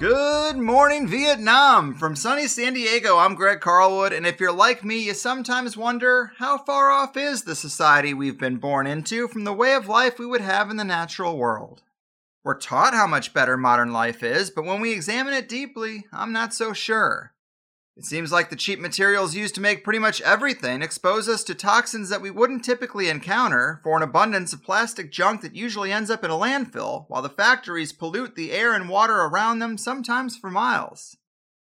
Good morning, Vietnam! From sunny San Diego, I'm Greg Carlwood, and if you're like me, you sometimes wonder how far off is the society we've been born into from the way of life we would have in the natural world. We're taught how much better modern life is, but when we examine it deeply, I'm not so sure. It seems like the cheap materials used to make pretty much everything expose us to toxins that we wouldn't typically encounter for an abundance of plastic junk that usually ends up in a landfill, while the factories pollute the air and water around them, sometimes for miles.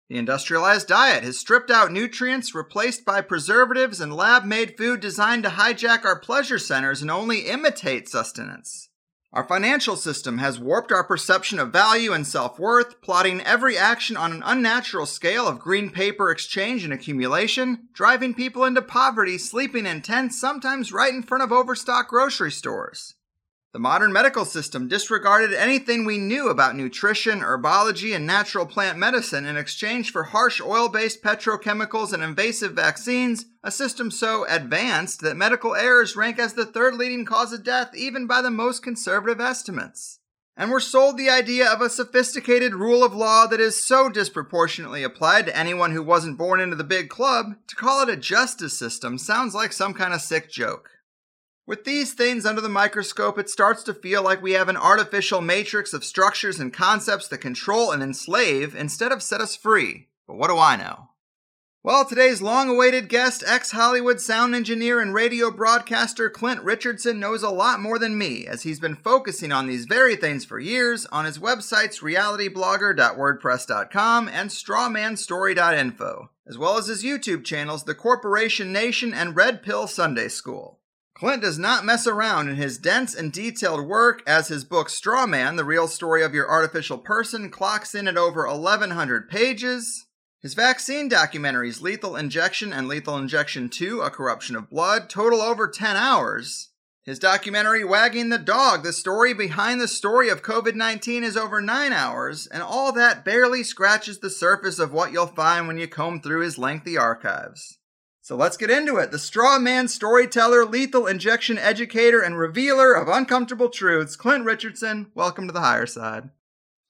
The industrialized diet has stripped out nutrients, replaced by preservatives and lab made food designed to hijack our pleasure centers and only imitate sustenance. Our financial system has warped our perception of value and self worth, plotting every action on an unnatural scale of green paper exchange and accumulation, driving people into poverty, sleeping in tents, sometimes right in front of overstocked grocery stores. The modern medical system disregarded anything we knew about nutrition, herbology, and natural plant medicine in exchange for harsh oil based petrochemicals and invasive vaccines, a system so advanced that medical errors rank as the third leading cause of death even by the most conservative estimates. And we're sold the idea of a sophisticated rule of law that is so disproportionately applied to anyone who wasn't born into the big club, to call it a justice system sounds like some kind of sick joke. With these things under the microscope, it starts to feel like we have an artificial matrix of structures and concepts that control and enslave instead of set us free. But what do I know? Well, today's long awaited guest, ex Hollywood sound engineer and radio broadcaster Clint Richardson, knows a lot more than me, as he's been focusing on these very things for years on his websites realityblogger.wordpress.com and strawmanstory.info, as well as his YouTube channels The Corporation Nation and Red Pill Sunday School. Clint does not mess around in his dense and detailed work, as his book Strawman, The Real Story of Your Artificial Person, clocks in at over 1,100 pages. His vaccine documentaries, Lethal Injection and Lethal Injection 2, A Corruption of Blood, total over 10 hours. His documentary, Wagging the Dog, the story behind the story of COVID 19, is over 9 hours, and all that barely scratches the surface of what you'll find when you comb through his lengthy archives. So let's get into it. The straw man storyteller, lethal injection educator, and revealer of uncomfortable truths, Clint Richardson. Welcome to the higher side.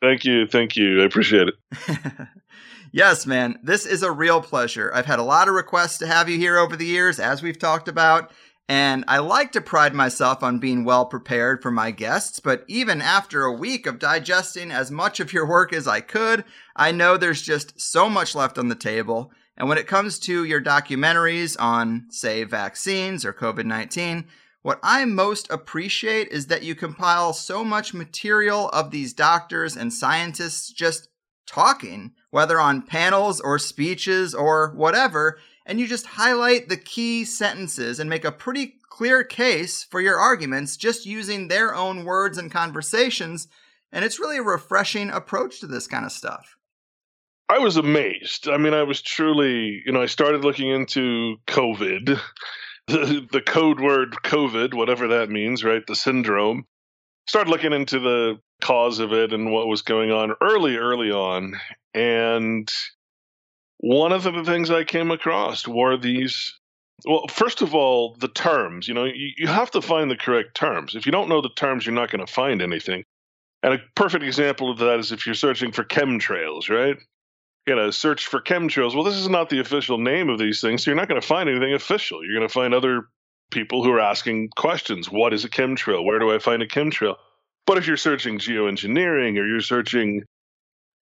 Thank you. Thank you. I appreciate it. yes, man. This is a real pleasure. I've had a lot of requests to have you here over the years, as we've talked about. And I like to pride myself on being well prepared for my guests, but even after a week of digesting as much of your work as I could, I know there's just so much left on the table. And when it comes to your documentaries on, say, vaccines or COVID 19, what I most appreciate is that you compile so much material of these doctors and scientists just talking, whether on panels or speeches or whatever, and you just highlight the key sentences and make a pretty clear case for your arguments just using their own words and conversations. And it's really a refreshing approach to this kind of stuff. I was amazed. I mean, I was truly, you know, I started looking into COVID, the, the code word COVID, whatever that means, right? The syndrome. Started looking into the cause of it and what was going on early, early on. And one of the things I came across were these. Well, first of all, the terms. You know, you, you have to find the correct terms. If you don't know the terms, you're not going to find anything. And a perfect example of that is if you're searching for chemtrails, right? You know, search for chemtrails. Well, this is not the official name of these things, so you're not going to find anything official. You're going to find other people who are asking questions. What is a chemtrail? Where do I find a chemtrail? But if you're searching geoengineering or you're searching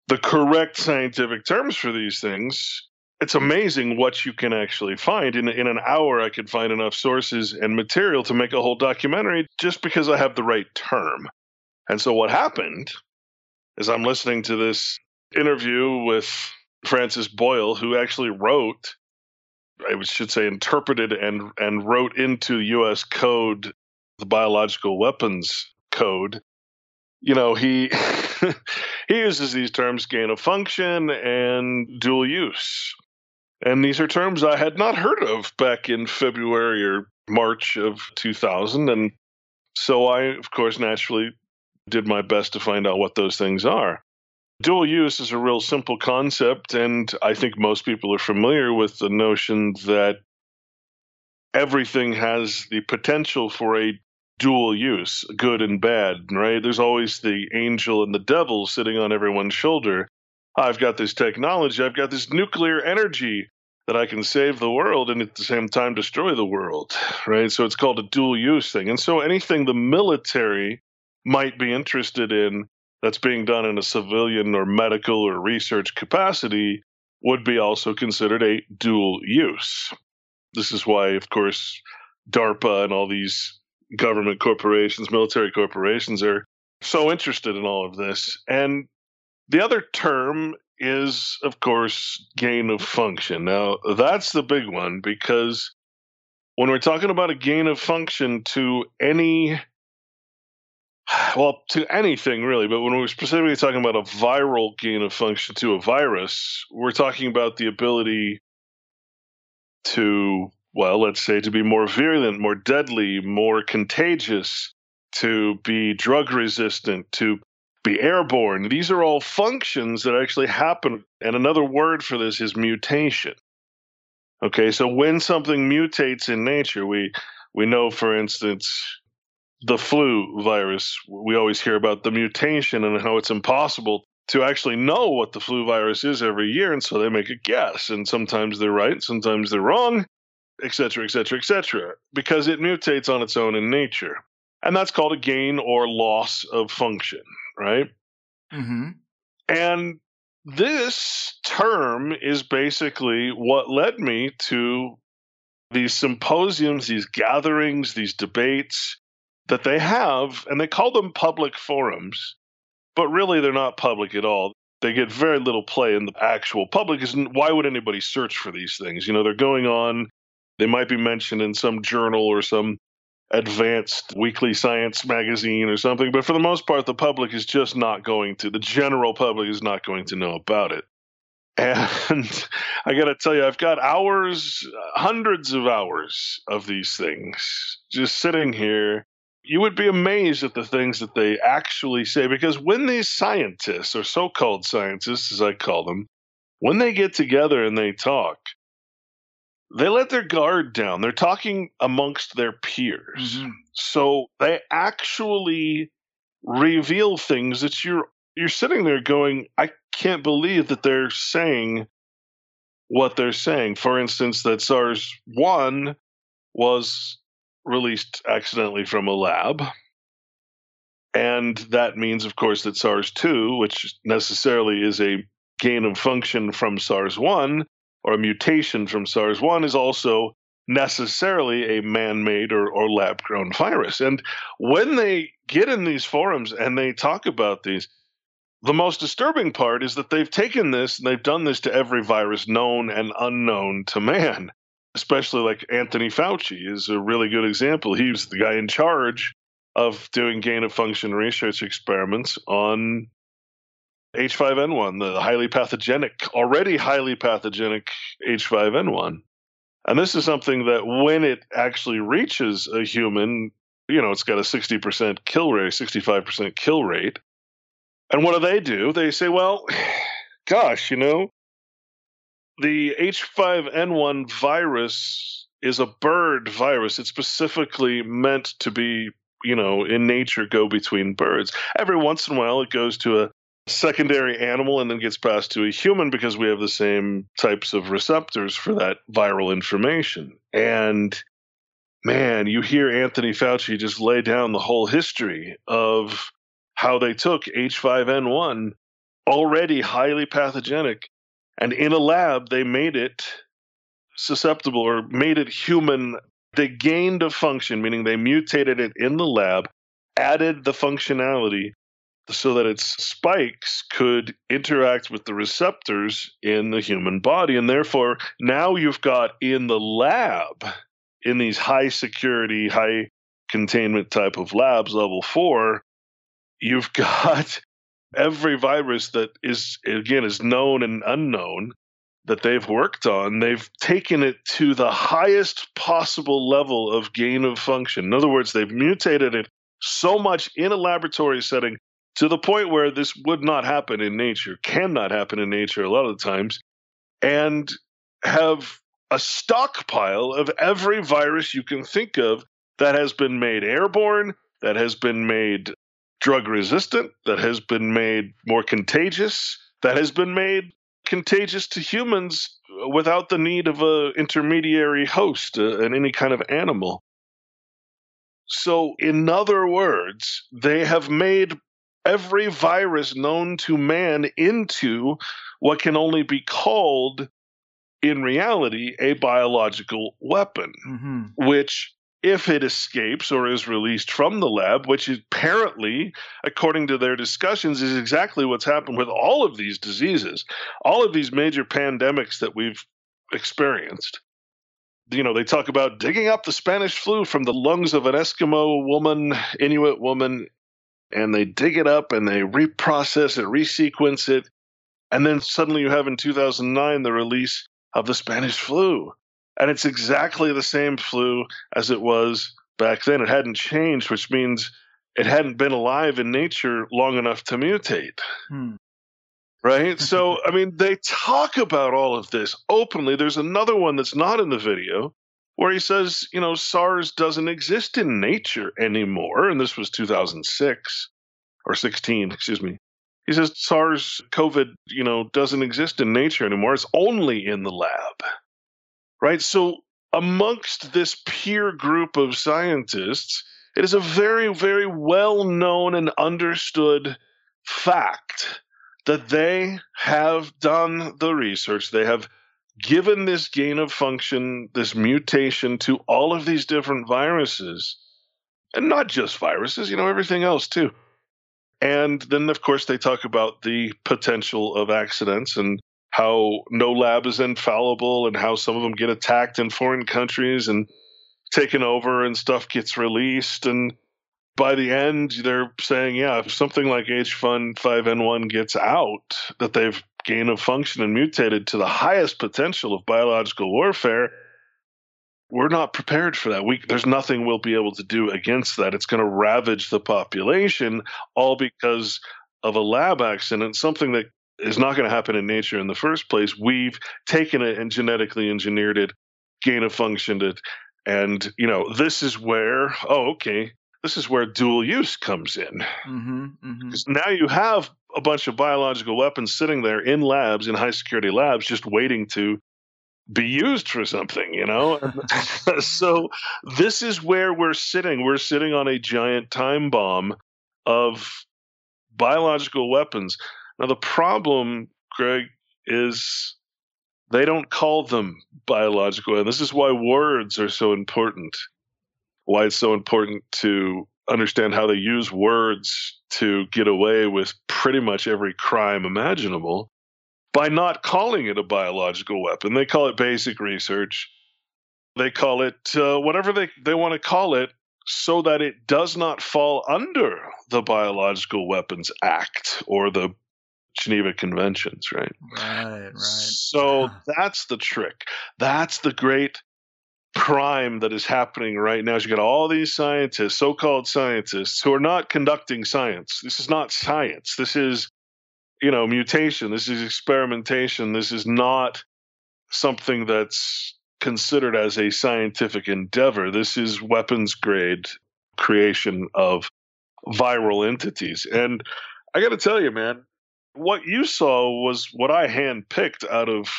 the correct scientific terms for these things, it's amazing what you can actually find. In, in an hour, I could find enough sources and material to make a whole documentary just because I have the right term. And so what happened is I'm listening to this interview with Francis Boyle, who actually wrote, I should say, interpreted and, and wrote into U.S. code the biological weapons code. You know, he he uses these terms gain of function and dual use. And these are terms I had not heard of back in February or March of 2000. And so I, of course, naturally did my best to find out what those things are. Dual use is a real simple concept, and I think most people are familiar with the notion that everything has the potential for a dual use, good and bad, right? There's always the angel and the devil sitting on everyone's shoulder. I've got this technology, I've got this nuclear energy that I can save the world and at the same time destroy the world, right? So it's called a dual use thing. And so anything the military might be interested in that's being done in a civilian or medical or research capacity would be also considered a dual use. This is why, of course, DARPA and all these government corporations, military corporations are so interested in all of this. And the other term is, of course, gain of function. Now, that's the big one because when we're talking about a gain of function to any well, to anything really, but when we're specifically talking about a viral gain of function to a virus, we're talking about the ability to well, let's say to be more virulent, more deadly, more contagious, to be drug resistant, to be airborne. These are all functions that actually happen. And another word for this is mutation. Okay, so when something mutates in nature, we we know, for instance, the flu virus. We always hear about the mutation and how it's impossible to actually know what the flu virus is every year, and so they make a guess. And sometimes they're right, sometimes they're wrong etc., etc., etc., because it mutates on its own in nature. And that's called a gain or loss of function, right? Mm-hmm. And this term is basically what led me to these symposiums, these gatherings, these debates that they have, and they call them public forums, but really they're not public at all. They get very little play in the actual public. Isn't why would anybody search for these things? You know, they're going on they might be mentioned in some journal or some advanced weekly science magazine or something, but for the most part, the public is just not going to, the general public is not going to know about it. And I got to tell you, I've got hours, uh, hundreds of hours of these things just sitting here. You would be amazed at the things that they actually say because when these scientists, or so called scientists, as I call them, when they get together and they talk, they let their guard down. They're talking amongst their peers. Mm-hmm. So they actually reveal things that you're you're sitting there going, I can't believe that they're saying what they're saying. For instance, that SARS one was released accidentally from a lab. And that means, of course, that SARS 2, which necessarily is a gain of function from SARS 1, or a mutation from SARS 1 is also necessarily a man made or, or lab grown virus. And when they get in these forums and they talk about these, the most disturbing part is that they've taken this and they've done this to every virus known and unknown to man. Especially like Anthony Fauci is a really good example. He was the guy in charge of doing gain of function research experiments on H5N1, the highly pathogenic, already highly pathogenic H5N1. And this is something that when it actually reaches a human, you know, it's got a 60% kill rate, 65% kill rate. And what do they do? They say, well, gosh, you know, the H5N1 virus is a bird virus. It's specifically meant to be, you know, in nature go between birds. Every once in a while, it goes to a secondary animal and then gets passed to a human because we have the same types of receptors for that viral information. And man, you hear Anthony Fauci just lay down the whole history of how they took H5N1, already highly pathogenic, and in a lab, they made it susceptible or made it human. They gained a function, meaning they mutated it in the lab, added the functionality so that its spikes could interact with the receptors in the human body. And therefore, now you've got in the lab, in these high security, high containment type of labs, level four, you've got every virus that is again is known and unknown that they've worked on they've taken it to the highest possible level of gain of function. In other words they've mutated it so much in a laboratory setting to the point where this would not happen in nature cannot happen in nature a lot of the times and have a stockpile of every virus you can think of that has been made airborne that has been made drug resistant, that has been made more contagious, that has been made contagious to humans without the need of an intermediary host uh, and any kind of animal. So, in other words, they have made every virus known to man into what can only be called, in reality, a biological weapon, mm-hmm. which if it escapes or is released from the lab, which apparently, according to their discussions, is exactly what's happened with all of these diseases, all of these major pandemics that we've experienced. You know, they talk about digging up the Spanish flu from the lungs of an Eskimo woman, Inuit woman, and they dig it up and they reprocess it, resequence it. And then suddenly you have in 2009 the release of the Spanish flu and it's exactly the same flu as it was back then. It hadn't changed, which means it hadn't been alive in nature long enough to mutate. Hmm. Right? so, I mean, they talk about all of this openly. There's another one that's not in the video where he says, you know, SARS doesn't exist in nature anymore. And this was 2006 or 16, excuse me. He says SARS COVID, you know, doesn't exist in nature anymore. It's only in the lab right? So, amongst this peer group of scientists, it is a very, very well known and understood fact that they have done the research. They have given this gain of function, this mutation to all of these different viruses, and not just viruses, you know, everything else too. And then, of course, they talk about the potential of accidents and how no lab is infallible and how some of them get attacked in foreign countries and taken over and stuff gets released. And by the end they're saying yeah if something like h5n1 gets out that they've gained of function and mutated to the highest potential of biological warfare we're not prepared for that. We, there's nothing we'll be able to do against that. It's going to ravage the population all because of a lab accident something that is not going to happen in nature in the first place. We've taken it and genetically engineered it, gain of functioned it. And, you know, this is where, oh, okay, this is where dual use comes in. Mm-hmm, mm-hmm. now you have a bunch of biological weapons sitting there in labs, in high security labs, just waiting to be used for something, you know? so this is where we're sitting. We're sitting on a giant time bomb of biological weapons now, the problem, Greg, is they don't call them biological. And this is why words are so important, why it's so important to understand how they use words to get away with pretty much every crime imaginable by not calling it a biological weapon. They call it basic research. They call it uh, whatever they, they want to call it so that it does not fall under the Biological Weapons Act or the Geneva Conventions, right? Right, right. So yeah. that's the trick. That's the great crime that is happening right now is you got all these scientists, so-called scientists, who are not conducting science. This is not science. This is, you know, mutation. This is experimentation. This is not something that's considered as a scientific endeavor. This is weapons grade creation of viral entities. And I got to tell you, man, what you saw was what I handpicked out of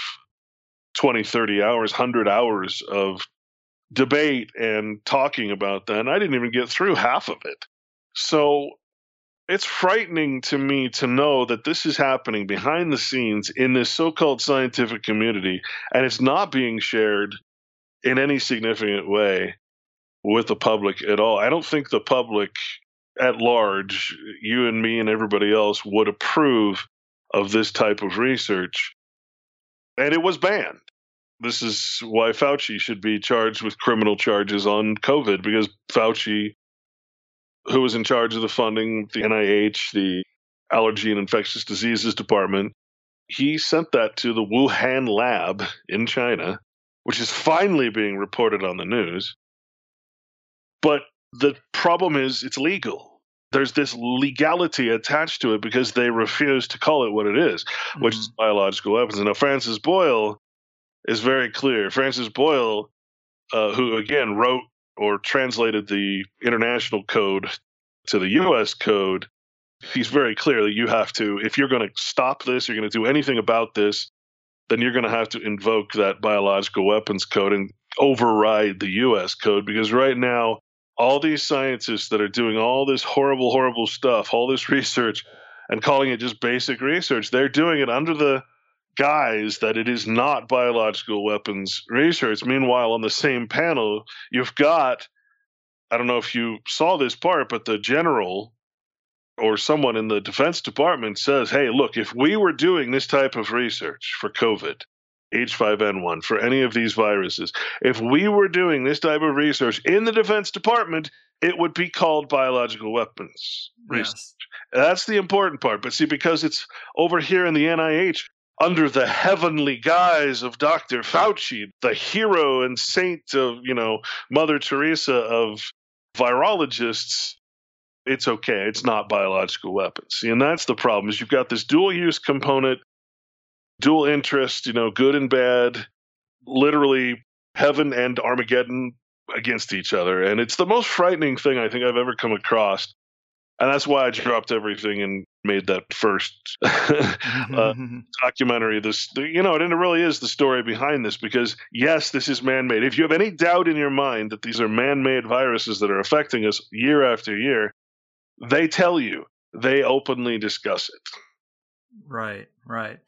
20, 30 hours, 100 hours of debate and talking about that. And I didn't even get through half of it. So it's frightening to me to know that this is happening behind the scenes in this so called scientific community, and it's not being shared in any significant way with the public at all. I don't think the public at large, you and me and everybody else, would approve of this type of research. And it was banned. This is why Fauci should be charged with criminal charges on COVID because Fauci, who was in charge of the funding, the NIH, the Allergy and Infectious Diseases Department, he sent that to the Wuhan lab in China, which is finally being reported on the news. But the problem is it's legal. There's this legality attached to it because they refuse to call it what it is, mm-hmm. which is mm-hmm. biological weapons. And now Francis Boyle is very clear. Francis Boyle, uh, who again wrote or translated the international code to the U.S. code, he's very clear that you have to, if you're going to stop this, you're going to do anything about this, then you're going to have to invoke that biological weapons code and override the U.S. code because right now all these scientists that are doing all this horrible, horrible stuff, all this research, and calling it just basic research, they're doing it under the guise that it is not biological weapons research. Meanwhile, on the same panel, you've got I don't know if you saw this part, but the general or someone in the Defense Department says, hey, look, if we were doing this type of research for COVID, H5N1, for any of these viruses, if we were doing this type of research in the Defense Department, it would be called biological weapons research. Yes. That's the important part. But see, because it's over here in the NIH, under the heavenly guise of Dr. Fauci, the hero and saint of, you know, Mother Teresa of virologists, it's okay. It's not biological weapons. See, and that's the problem is you've got this dual use component, dual interest, you know, good and bad, literally heaven and Armageddon against each other. And it's the most frightening thing I think I've ever come across. And that's why I dropped everything and made that first uh, documentary. This, you know, and it really is the story behind this because yes, this is man-made. If you have any doubt in your mind that these are man-made viruses that are affecting us year after year, they tell you. They openly discuss it. Right, right.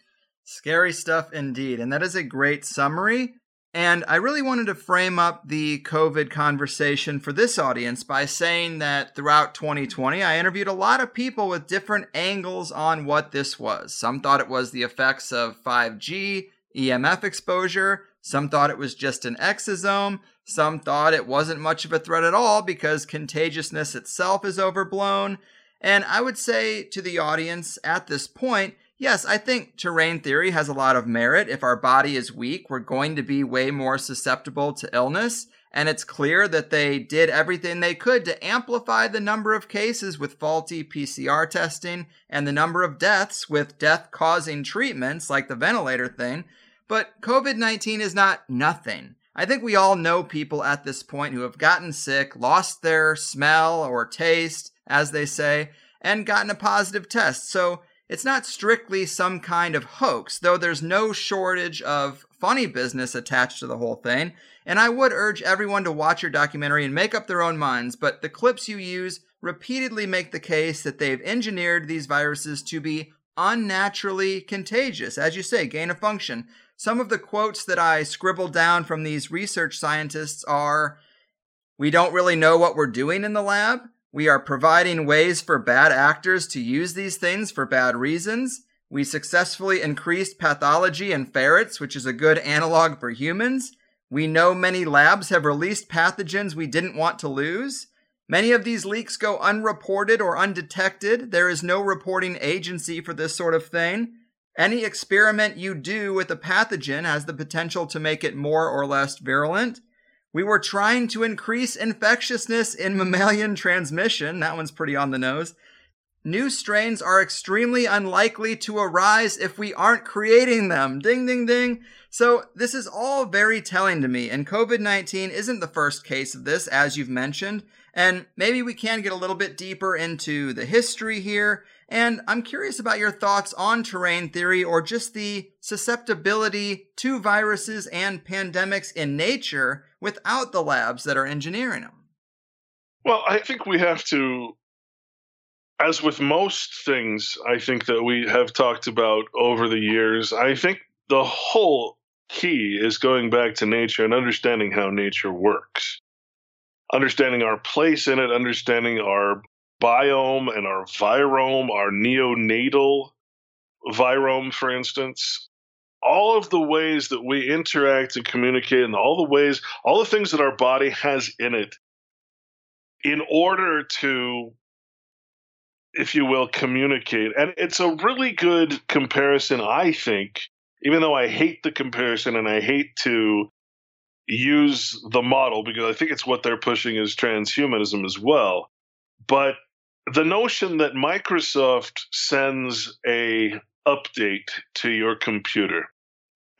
Scary stuff indeed. And that is a great summary. And I really wanted to frame up the COVID conversation for this audience by saying that throughout 2020, I interviewed a lot of people with different angles on what this was. Some thought it was the effects of 5G, EMF exposure. Some thought it was just an exosome. Some thought it wasn't much of a threat at all because contagiousness itself is overblown. And I would say to the audience at this point, yes, I think terrain theory has a lot of merit. If our body is weak, we're going to be way more susceptible to illness. And it's clear that they did everything they could to amplify the number of cases with faulty PCR testing and the number of deaths with death causing treatments like the ventilator thing. But COVID 19 is not nothing. I think we all know people at this point who have gotten sick, lost their smell or taste, as they say, and gotten a positive test. So it's not strictly some kind of hoax, though there's no shortage of funny business attached to the whole thing. And I would urge everyone to watch your documentary and make up their own minds, but the clips you use repeatedly make the case that they've engineered these viruses to be unnaturally contagious, as you say, gain of function. Some of the quotes that I scribbled down from these research scientists are We don't really know what we're doing in the lab. We are providing ways for bad actors to use these things for bad reasons. We successfully increased pathology in ferrets, which is a good analog for humans. We know many labs have released pathogens we didn't want to lose. Many of these leaks go unreported or undetected. There is no reporting agency for this sort of thing. Any experiment you do with a pathogen has the potential to make it more or less virulent. We were trying to increase infectiousness in mammalian transmission. That one's pretty on the nose. New strains are extremely unlikely to arise if we aren't creating them. Ding, ding, ding. So, this is all very telling to me, and COVID 19 isn't the first case of this, as you've mentioned. And maybe we can get a little bit deeper into the history here. And I'm curious about your thoughts on terrain theory or just the susceptibility to viruses and pandemics in nature without the labs that are engineering them. Well, I think we have to, as with most things, I think that we have talked about over the years, I think the whole key is going back to nature and understanding how nature works. Understanding our place in it, understanding our biome and our virome, our neonatal virome, for instance. All of the ways that we interact and communicate, and all the ways, all the things that our body has in it, in order to, if you will, communicate. And it's a really good comparison, I think, even though I hate the comparison and I hate to use the model because I think it's what they're pushing is transhumanism as well. But the notion that Microsoft sends a update to your computer.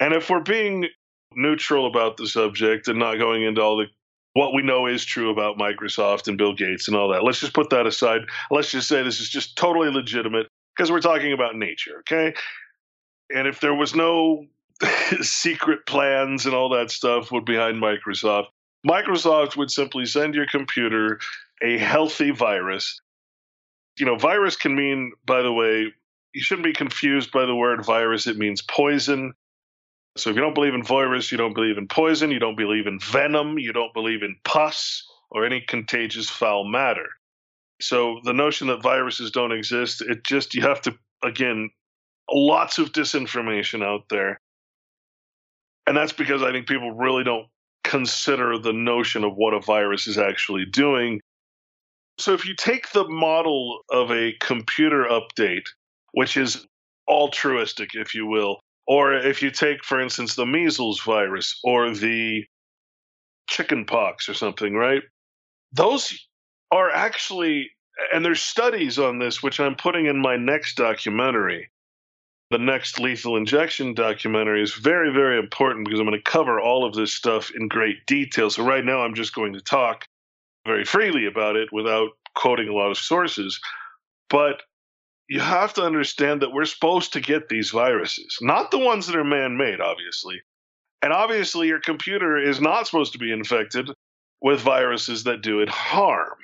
And if we're being neutral about the subject and not going into all the what we know is true about Microsoft and Bill Gates and all that. Let's just put that aside. Let's just say this is just totally legitimate because we're talking about nature, okay? And if there was no secret plans and all that stuff behind Microsoft, Microsoft would simply send your computer a healthy virus. You know, virus can mean, by the way, you shouldn't be confused by the word virus. It means poison. So if you don't believe in virus, you don't believe in poison, you don't believe in venom, you don't believe in pus or any contagious foul matter. So the notion that viruses don't exist, it just, you have to, again, lots of disinformation out there. And that's because I think people really don't consider the notion of what a virus is actually doing. So if you take the model of a computer update, which is altruistic, if you will, or if you take, for instance, the measles virus or the chickenpox or something, right? Those are actually, and there's studies on this, which I'm putting in my next documentary the next lethal injection documentary is very, very important because I'm going to cover all of this stuff in great detail. So, right now, I'm just going to talk very freely about it without quoting a lot of sources. But you have to understand that we're supposed to get these viruses, not the ones that are man made, obviously. And obviously, your computer is not supposed to be infected with viruses that do it harm.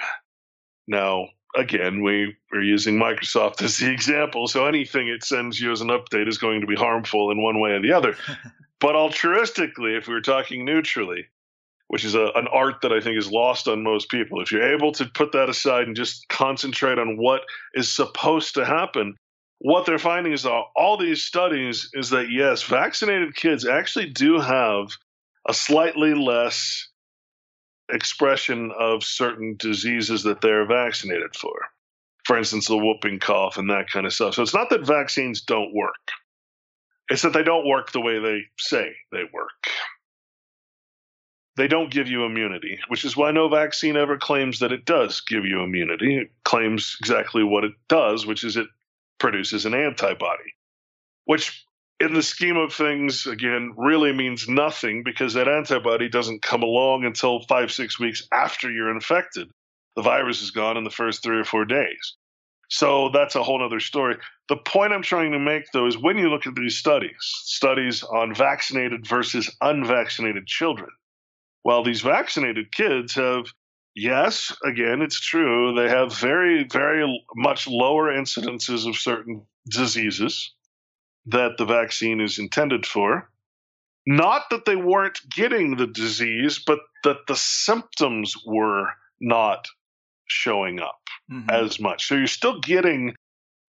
Now, again, we are using Microsoft as the example. So anything it sends you as an update is going to be harmful in one way or the other. but altruistically, if we were talking neutrally, which is a, an art that I think is lost on most people, if you're able to put that aside and just concentrate on what is supposed to happen, what they're finding is all, all these studies is that yes, vaccinated kids actually do have a slightly less expression of certain diseases that they're vaccinated for. For instance, the whooping cough and that kind of stuff. So it's not that vaccines don't work, it's that they don't work the way they say they work. They don't give you immunity, which is why no vaccine ever claims that it does give you immunity. It claims exactly what it does, which is it produces an antibody, which in the scheme of things, again, really means nothing because that antibody doesn't come along until five, six weeks after you're infected. The virus is gone in the first three or four days. So that's a whole other story. The point I'm trying to make, though, is when you look at these studies, studies on vaccinated versus unvaccinated children, well, these vaccinated kids have, yes, again, it's true, they have very, very much lower incidences of certain diseases that the vaccine is intended for. Not that they weren't getting the disease, but that the symptoms were not showing up mm-hmm. as much. So you're still getting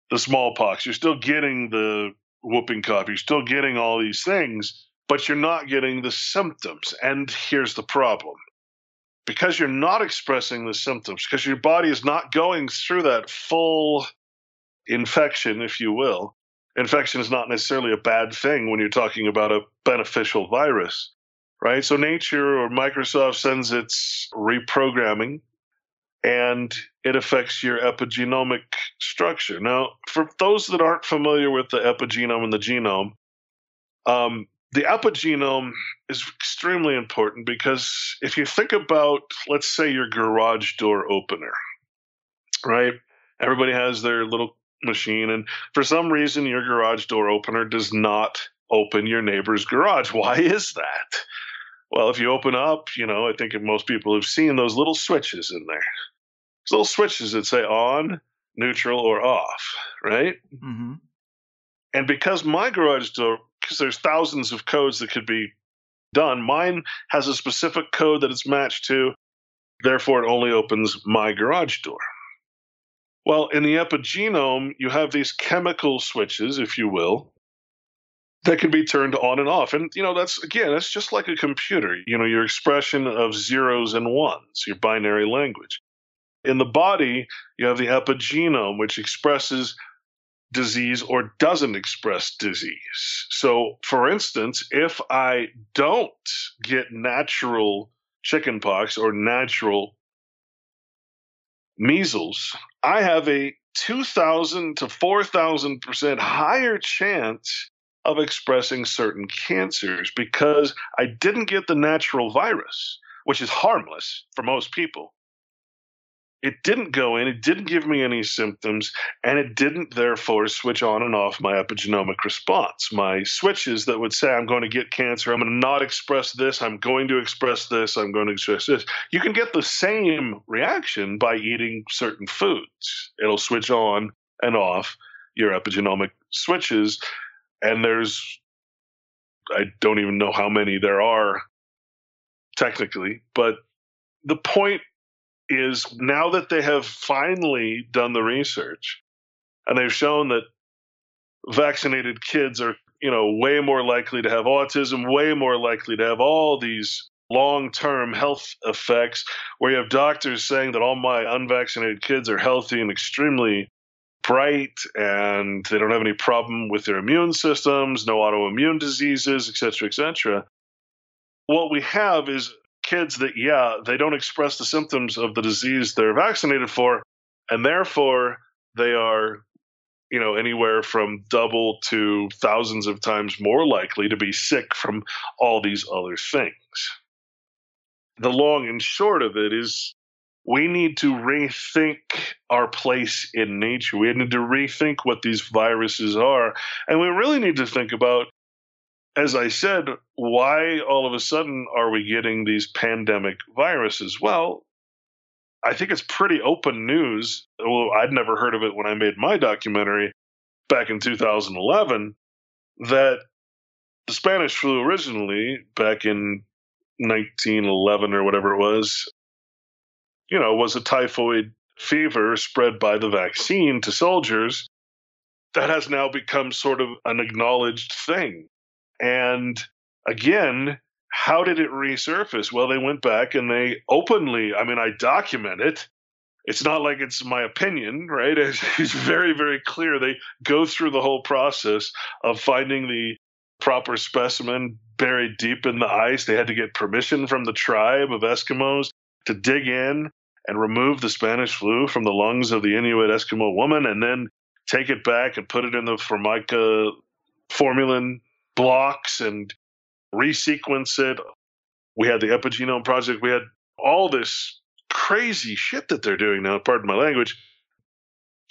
the smallpox, you're still getting the whooping cough, you're still getting all these things, but you're not getting the symptoms. And here's the problem because you're not expressing the symptoms, because your body is not going through that full infection, if you will, infection is not necessarily a bad thing when you're talking about a beneficial virus. right? So nature or Microsoft sends its reprogramming and it affects your epigenomic structure. Now, for those that aren't familiar with the epigenome and the genome, um, the epigenome is extremely important because if you think about, let's say, your garage door opener, right? Everybody has their little machine, and for some reason, your garage door opener does not open your neighbor's garage. Why is that? Well, if you open up, you know, I think most people have seen those little switches in there. Those little switches that say on, neutral, or off, right? Mm-hmm. And because my garage door, because there's thousands of codes that could be done, mine has a specific code that it's matched to. Therefore, it only opens my garage door. Well, in the epigenome, you have these chemical switches, if you will, that can be turned on and off. And, you know, that's, again, that's just like a computer, you know, your expression of zeros and ones, your binary language. In the body, you have the epigenome, which expresses disease or doesn't express disease. So, for instance, if I don't get natural chickenpox or natural measles, I have a 2,000 to 4,000% higher chance of expressing certain cancers because I didn't get the natural virus, which is harmless for most people. It didn't go in, it didn't give me any symptoms, and it didn't therefore switch on and off my epigenomic response. My switches that would say, I'm going to get cancer, I'm going to not express this, I'm going to express this, I'm going to express this. You can get the same reaction by eating certain foods. It'll switch on and off your epigenomic switches and there's I don't even know how many there are technically, but the point is now that they have finally done the research and they've shown that vaccinated kids are, you know, way more likely to have autism, way more likely to have all these long-term health effects where you have doctors saying that all my unvaccinated kids are healthy and extremely bright and they don't have any problem with their immune systems, no autoimmune diseases, et cetera, et cetera. What we have is kids that, yeah, they don't express the symptoms of the disease they're vaccinated for, and therefore they are, you know, anywhere from double to thousands of times more likely to be sick from all these other things. The long and short of it is we need to rethink our place in nature. We need to rethink what these viruses are. And we really need to think about, as I said, why all of a sudden are we getting these pandemic viruses? Well, I think it's pretty open news. Well, I'd never heard of it when I made my documentary back in 2011 that the Spanish flu originally, back in 1911 or whatever it was, you know, was a typhoid fever spread by the vaccine to soldiers that has now become sort of an acknowledged thing. And again, how did it resurface? Well, they went back and they openly, I mean, I document it. It's not like it's my opinion, right? It's, very, very clear. They go through the whole process of finding the proper specimen buried deep in the ice. They had to get permission from the tribe of Eskimos to dig in and remove the Spanish flu from the lungs of the Inuit Eskimo woman and then take it back and put it in the Formica formalin blocks and resequence it. We had the Epigenome Project. We had all this crazy shit that they're doing now, pardon my language,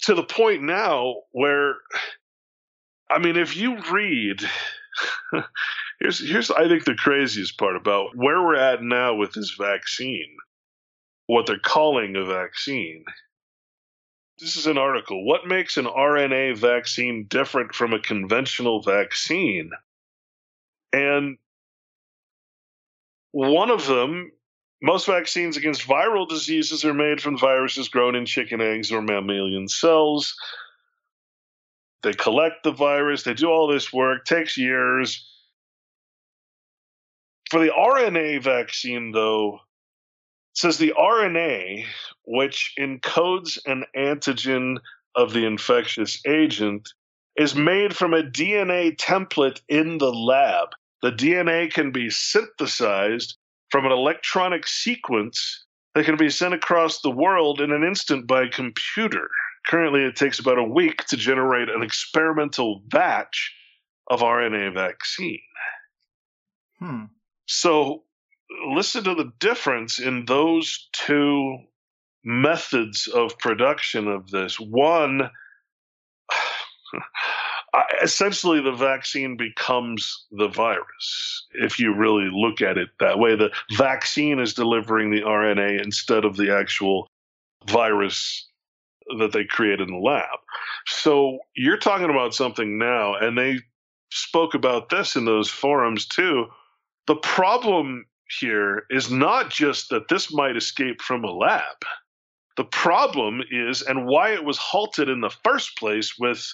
to the point now where, I mean, if you read, here's, here's, I think, the craziest part about where we're at now with this vaccine what they're calling a vaccine. This is an article. What makes an RNA vaccine different from a conventional vaccine? And one of them, most vaccines against viral diseases are made from viruses grown in chicken eggs or mammalian cells. They collect the virus, they do all this work, takes years. For the RNA vaccine, though, says the RNA, which encodes an antigen of the infectious agent, is made from a DNA template in the lab. The DNA can be synthesized from an electronic sequence that can be sent across the world in an instant by a computer. Currently, it takes about a week to generate an experimental batch of RNA vaccine. Hmm. So, listen to the difference in those two methods of production of this. One, essentially, the vaccine becomes the virus. If you really look at it that way, the vaccine is delivering the RNA instead of the actual virus that they create in the lab. So you're talking about something now, and they spoke about this in those forums too. The problem here is not just that this might escape from a lab. The problem is, and why it was halted in the first place with,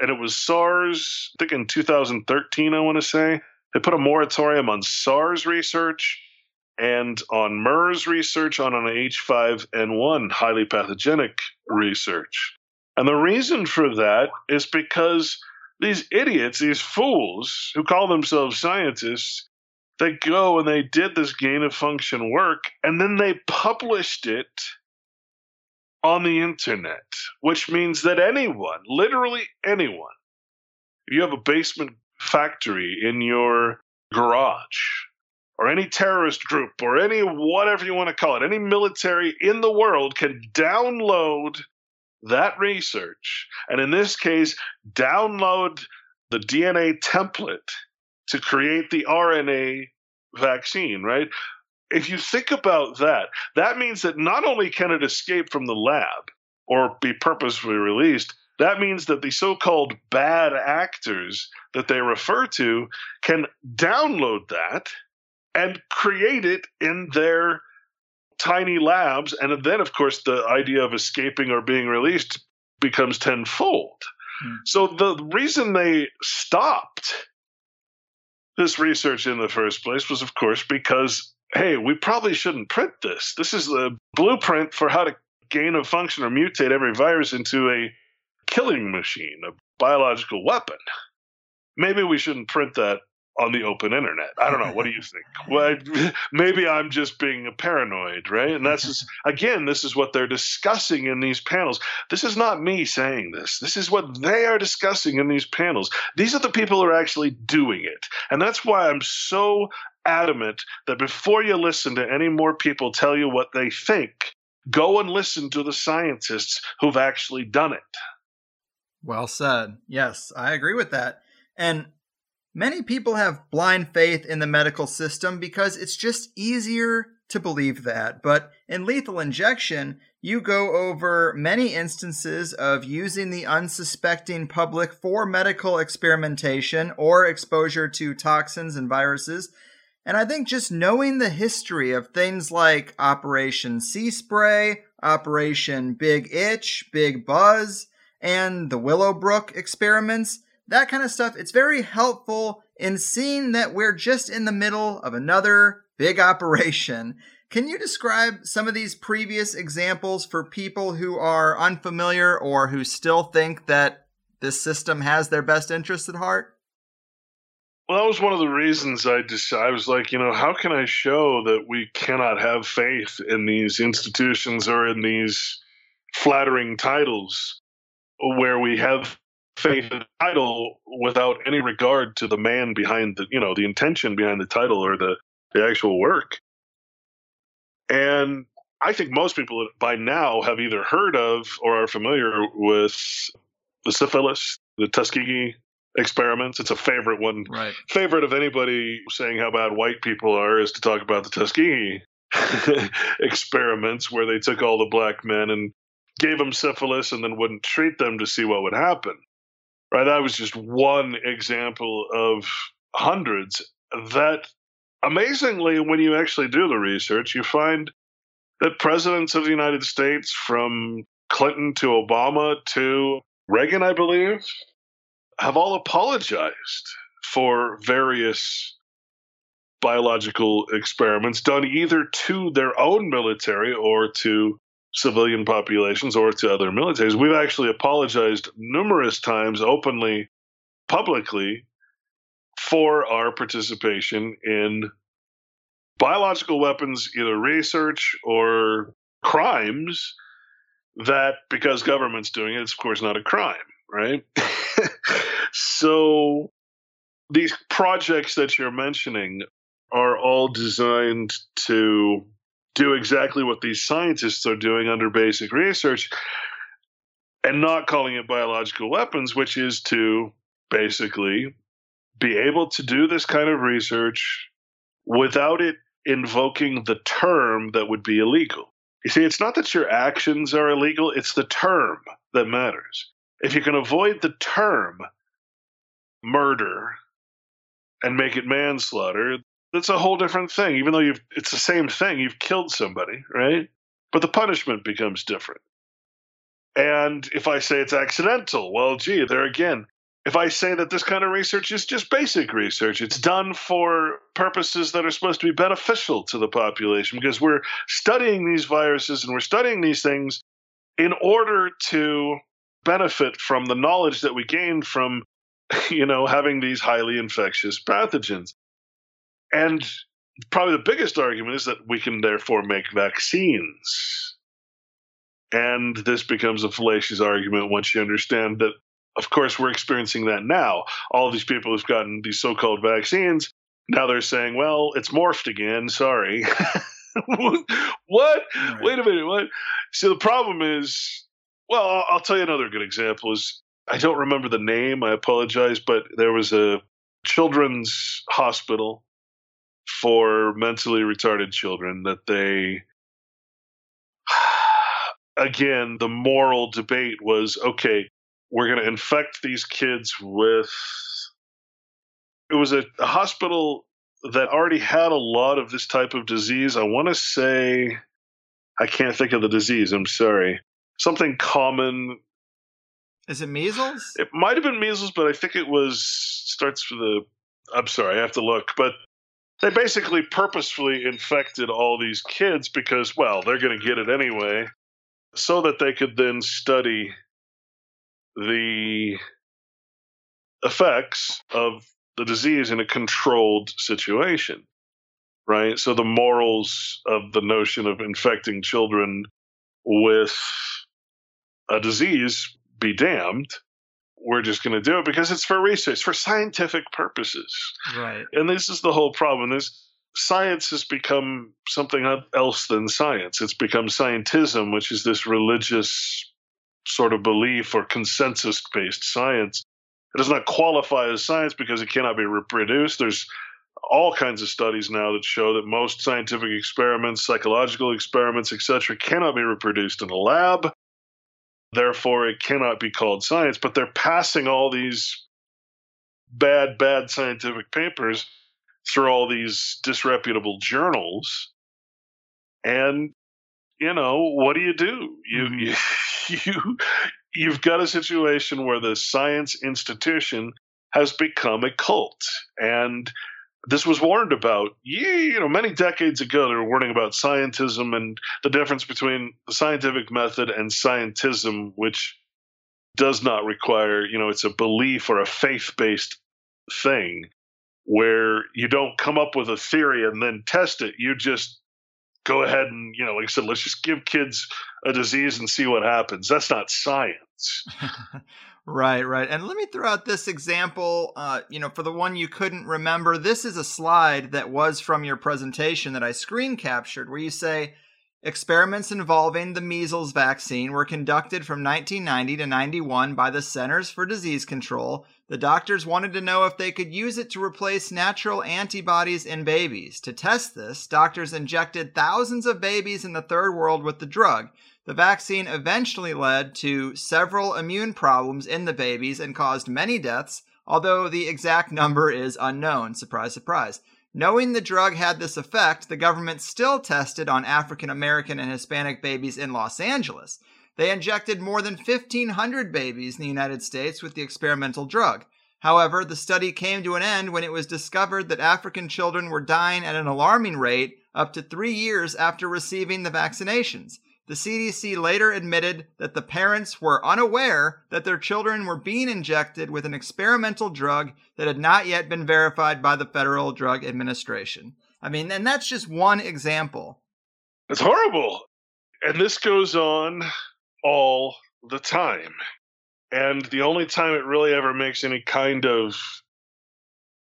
and it was SARS, I think in 2013, I want to say, they put a moratorium on SARS research and on MERS research, on an H5N1 highly pathogenic research. And the reason for that is because these idiots, these fools who call themselves scientists, they go and they did this gain of function work and then they published it on the internet, which means that anyone, literally anyone, if you have a basement factory in your garage, or any terrorist group, or any whatever you want to call it, any military in the world can download that research, and in this case, download the DNA template to create the RNA vaccine, right? If you think about that, that means that not only can it escape from the lab or be purposefully released, that means that the so called bad actors that they refer to can download that and create it in their tiny labs. And then, of course, the idea of escaping or being released becomes tenfold. Mm. So the reason they stopped this research in the first place was, of course, because, hey, we probably shouldn't print this. This is the blueprint for how to gain a function or mutate every virus into a killing machine, a biological weapon. Maybe we shouldn't print that on the open internet. I don't know. What do you think? Well, maybe I'm just being paranoid, right? And that's just, again, this is what they're discussing in these panels. This is not me saying this. This is what they are discussing in these panels. These are the people who are actually doing it. And that's why I'm so adamant that before you listen to any more people tell you what they think, go and listen to the scientists who've actually done it. Well said. Yes, I agree with that. And Many people have blind faith in the medical system because it's just easier to believe that. But in lethal injection, you go over many instances of using the unsuspecting public for medical experimentation or exposure to toxins and viruses. And I think just knowing the history of things like Operation Sea Spray, Operation Big Itch, Big Buzz, and the Willowbrook experiments that kind of stuff. It's very helpful in seeing that we're just in the middle of another big operation. Can you describe some of these previous examples for people who are unfamiliar or who still think that this system has their best interests at heart? Well, that was one of the reasons I just I was like, you know, how can I show that we cannot have faith in these institutions or in these flattering titles where we have faith in the title without any regard to the man behind the you know the intention behind the title or the the actual work? And i think most people by now have either heard of or are familiar with the syphilis the tuskegee experiments it's a favorite one right. favorite of anybody saying how bad white people are is to talk about the tuskegee experiments where they took all the black men and gave them syphilis and then wouldn't treat them to see what would happen right? That was just one example of hundreds that amazingly, when you actually do the research, you find that presidents of the United States, from Clinton to Obama to Reagan, I believe, have all apologized for various biological experiments done either to their own military or to civilian populations or to other militaries. We've actually apologized numerous times openly, publicly, for our participation in biological weapons, either research or crimes that because government's doing it, it's of course not a crime, right? so these projects that you're mentioning are all designed to do exactly what these scientists are doing under basic research and not calling it biological weapons, which is to basically be able to do this kind of research without it invoking the term that would be illegal. You see, it's not that your actions are illegal, it's the term that matters. If you can avoid the term murder and make it manslaughter, that's a whole different thing. Even though you've it's the same thing, you've killed somebody, right? But the punishment becomes different. And if I say it's accidental, well, gee, there again, if I say that this kind of research is just basic research, it's done for purposes that are supposed to be beneficial to the population because we're studying these viruses and we're studying these things in order to benefit from the knowledge that we gain from, you know, having these highly infectious pathogens. And probably the biggest argument is that we can therefore make vaccines. And this becomes a fallacious argument once you understand that of course, we're experiencing that now. All these people who've gotten these so called vaccines, now they're saying, well, it's morphed again. Sorry. what? Right. Wait a minute. What? See, the problem is, well, I'll tell you another good example is I don't remember the name. I apologize, but there was a children's hospital for mentally retarded children that they again the moral debate was okay we're going to infect these kids with. It was a, a hospital that already had a lot of this type of disease. I want to say, I can't think of the disease. I'm sorry. Something common. Is it measles? It might have been measles, but I think it was starts with a. I'm sorry, I have to look. But they basically purposefully infected all these kids because, well, they're going to get it anyway, so that they could then study the effects of the disease in a controlled situation, right? So the morals of the notion of infecting children with a disease be damned. We're just going to do it because it's for research, for scientific purposes. Right. And this is the whole problem. This science has become something else than science. It's become scientism, which is this religious sort of belief or consensus based science. It does not qualify as science because it cannot be reproduced. There's all kinds of studies now that show that most scientific experiments, psychological experiments, etc., cannot be reproduced in a lab. Therefore, it cannot be called science. But they're passing all these bad, bad scientific papers through all these disreputable journals. And, you know, what do you do? You, mm-hmm. you you you've got a situation where the science institution has become a cult and this was warned about you know many decades ago they were warning about scientism and the difference between the scientific method and scientism which does not require you know it's a belief or a faith-based thing where you don't come up with a theory and then test it. You just go ahead and you know like i said let's just give kids a disease and see what happens. That's not science right right and let me throw out this example uh, you know for the one you couldn't remember this is a slide that was from your presentation that i screen captured where you say Experiments involving the measles vaccine were conducted from 1990 to 91 by the Centers for Disease Control. The doctors wanted to know if they could use it to replace natural antibodies in babies. To test this, doctors injected thousands of babies in the third world with the drug. The vaccine eventually led to several immune problems in the babies and caused many deaths, although the exact number is unknown. Surprise, surprise. Knowing the drug had this effect, the government still tested on African American and Hispanic babies in Los Angeles. They injected more than 1,500 babies in the United States with the experimental drug. However, the study came to an end when it was discovered that African children were dying at an alarming rate up to three years after receiving the vaccinations. The CDC later admitted that the parents were unaware that their children were being injected with an experimental drug that had not yet been verified by the Federal Drug Administration. I mean, and that's just one example. It's horrible. And this goes on all the time. And the only time it really ever makes any kind of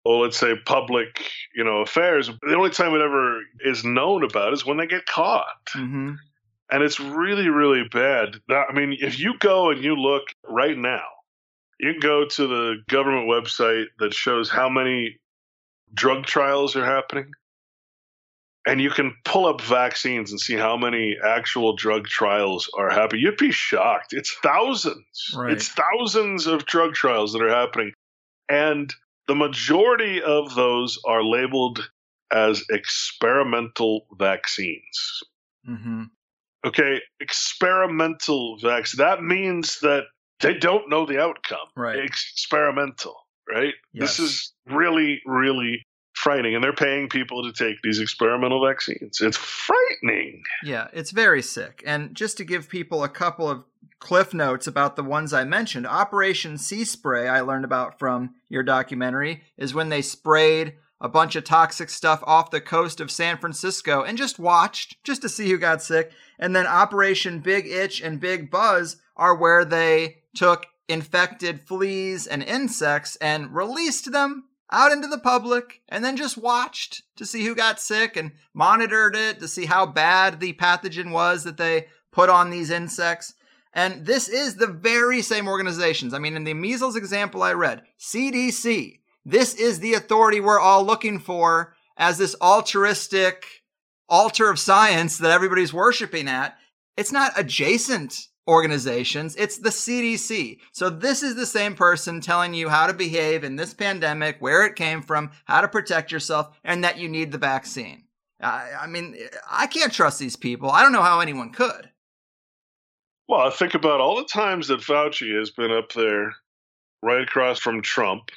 well, let's say public, you know, affairs, the only time it ever is known about is when they get caught. Mm-hmm. And it's really, really bad. I mean, if you go and you look right now, you can go to the government website that shows how many drug trials are happening. And you can pull up vaccines and see how many actual drug trials are happening. You'd be shocked. It's thousands. Right. It's thousands of drug trials that are happening. And the majority of those are labeled as experimental vaccines. Mm-hmm. Okay, experimental vaccine. That means that they don't know the outcome. Right. It's experimental, right? Yes. This is really, really frightening. And they're paying people to take these experimental vaccines. It's frightening. Yeah, it's very sick. And just to give people a couple of cliff notes about the ones I mentioned, Operation Sea Spray, I learned about from your documentary, is when they sprayed a bunch of toxic stuff off the coast of San Francisco and just watched just to see who got sick. And then Operation Big Itch and Big Buzz are where they took infected fleas and insects and released them out into the public and then just watched to see who got sick and monitored it to see how bad the pathogen was that they put on these insects. And this is the very same organizations. I mean, in the measles example I read, CDC, this is the authority we're all looking for as this altruistic altar of science that everybody's worshiping at. It's not adjacent organizations, it's the CDC. So this is the same person telling you how to behave in this pandemic, where it came from, how to protect yourself, and that you need the vaccine. I, I mean, I can't trust these people. I don't know how anyone could. Well, I think about all the times that Fauci has been up there right across from Trump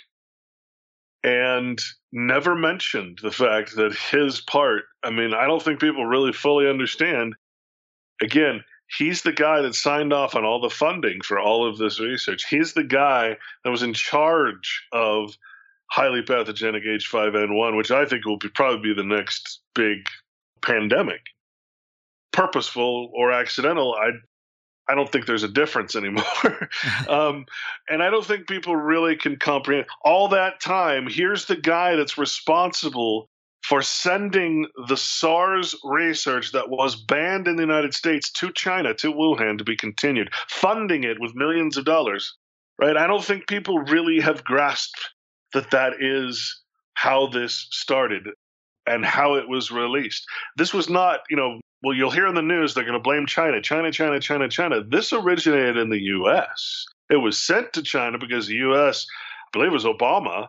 and never mentioned the fact that his part, I mean, I don't think people really fully understand. Again, he's the guy that signed off on all the funding for all of this research. He's the guy that was in charge of highly pathogenic H5N1, which I think will be, probably be the next big pandemic. Purposeful or accidental, I I don't think there's a difference anymore. um, and I don't think people really can comprehend all that time. Here's the guy that's responsible for sending the SARS research that was banned in the United States to China, to Wuhan, to be continued, funding it with millions of dollars. Right? I don't think people really have grasped that that is how this started and how it was released. This was not, you know, well, you'll hear in the news they're going to blame China, China, China, China, China. This originated in the U.S. It was sent to China because the U.S., I believe it was Obama,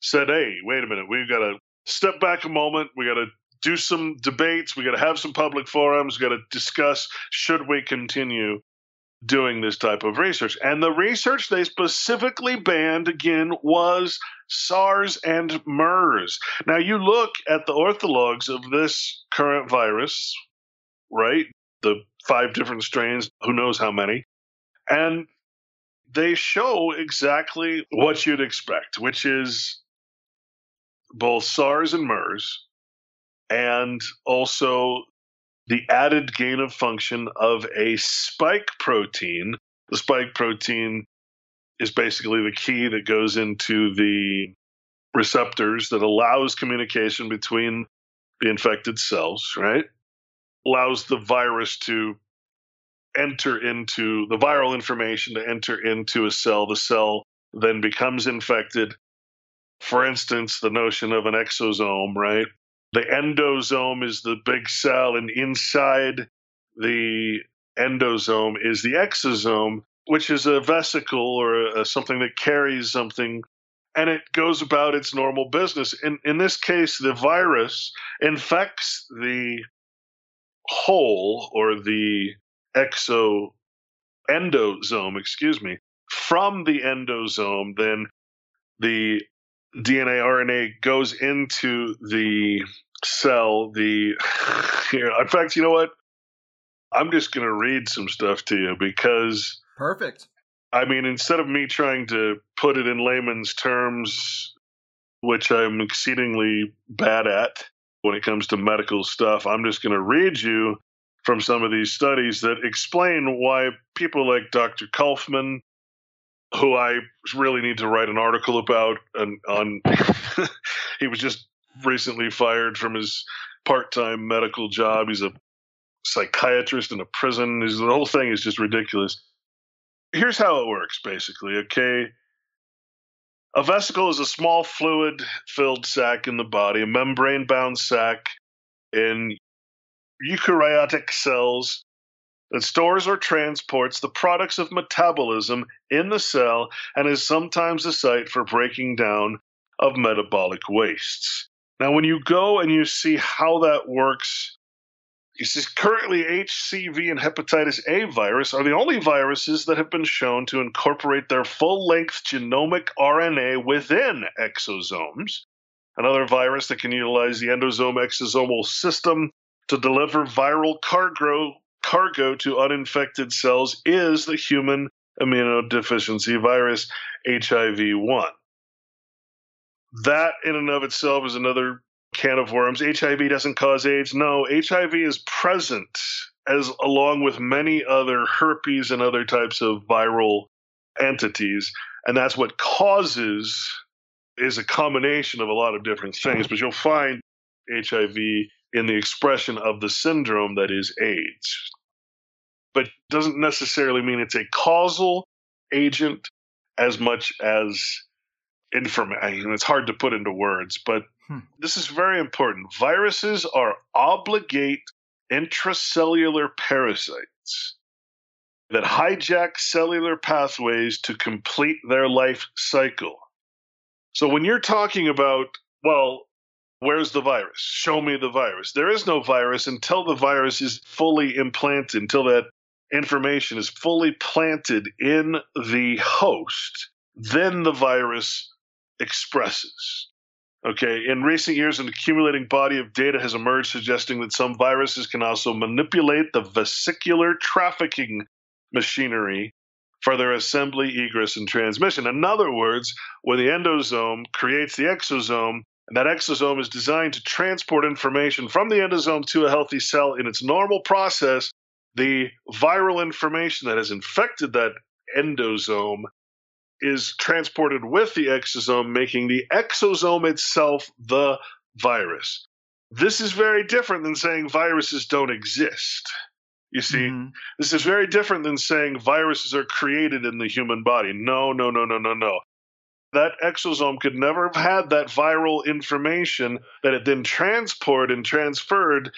said, hey, wait a minute, we've got to step back a moment. We got to do some debates. We got to have some public forums. We got to discuss should we continue doing this type of research. And the research they specifically banned again was SARS and MERS. Now you look at the orthologs of this current virus, right? The five different strains, who knows how many. And they show exactly what you'd expect, which is both SARS and MERS, and also the added gain of function of a spike protein. The spike protein is basically the key that goes into the receptors that allows communication between the infected cells, right? Allows the virus to enter into the viral information to enter into a cell. The cell then becomes infected. For instance, the notion of an exosome, right? The endosome is the big cell, and inside the endosome is the exosome, which is a vesicle or a, something that carries something and it goes about its normal business. In, in this case, the virus infects the whole or the exo endosome, excuse me, from the endosome, then the DNA RNA goes into the cell. The here, in fact, you know what? I'm just going to read some stuff to you because. Perfect. I mean, instead of me trying to put it in layman's terms, which I'm exceedingly bad at when it comes to medical stuff, I'm just going to read you from some of these studies that explain why people like Dr. Kaufman, who I really need to write an article about, and on he was just recently fired from his part-time medical job. He's a psychiatrist in a prison. the whole thing is just ridiculous. Here's how it works, basically. Okay, a vesicle is a small fluid-filled sac in the body, a membrane-bound sac in eukaryotic cells that stores or transports the products of metabolism in the cell and is sometimes a site for breaking down of metabolic wastes. Now, when you go and you see how that works, you see currently HCV and hepatitis A virus are the only viruses that have been shown to incorporate their full length genomic RNA within exosomes. Another virus that can utilize the endosome exosomal system to deliver viral cargo, cargo to uninfected cells is the human immunodeficiency virus, HIV 1. That, in and of itself, is another can of worms. HIV doesn't cause AIDS. No, HIV is present as along with many other herpes and other types of viral entities. And that's what causes is a combination of a lot of different things. But you'll find HIV in the expression of the syndrome that is AIDS. But doesn't necessarily mean it's a causal agent as much as information. It's hard to put into words, but hmm. this is very important. Viruses are obligate intracellular parasites that hijack cellular pathways to complete their life cycle. So when you're talking about, well, Where's the virus? Show me the virus. There is no virus until the virus is fully implanted, until that information is fully planted in the host. Then the virus expresses. Okay, in recent years, an accumulating body of data has emerged suggesting that some viruses can also manipulate the vesicular trafficking machinery for their assembly, egress, and transmission. In other words, when the endosome creates the exosome, and that exosome is designed to transport information from the endosome to a healthy cell in its normal process. The viral information that has infected that endosome is transported with the exosome, making the exosome itself the virus. This is very different than saying viruses don't exist. You see, mm-hmm. this is very different than saying viruses are created in the human body. No, no, no, no, no, no that exosome could never have had that viral information that it then transported and transferred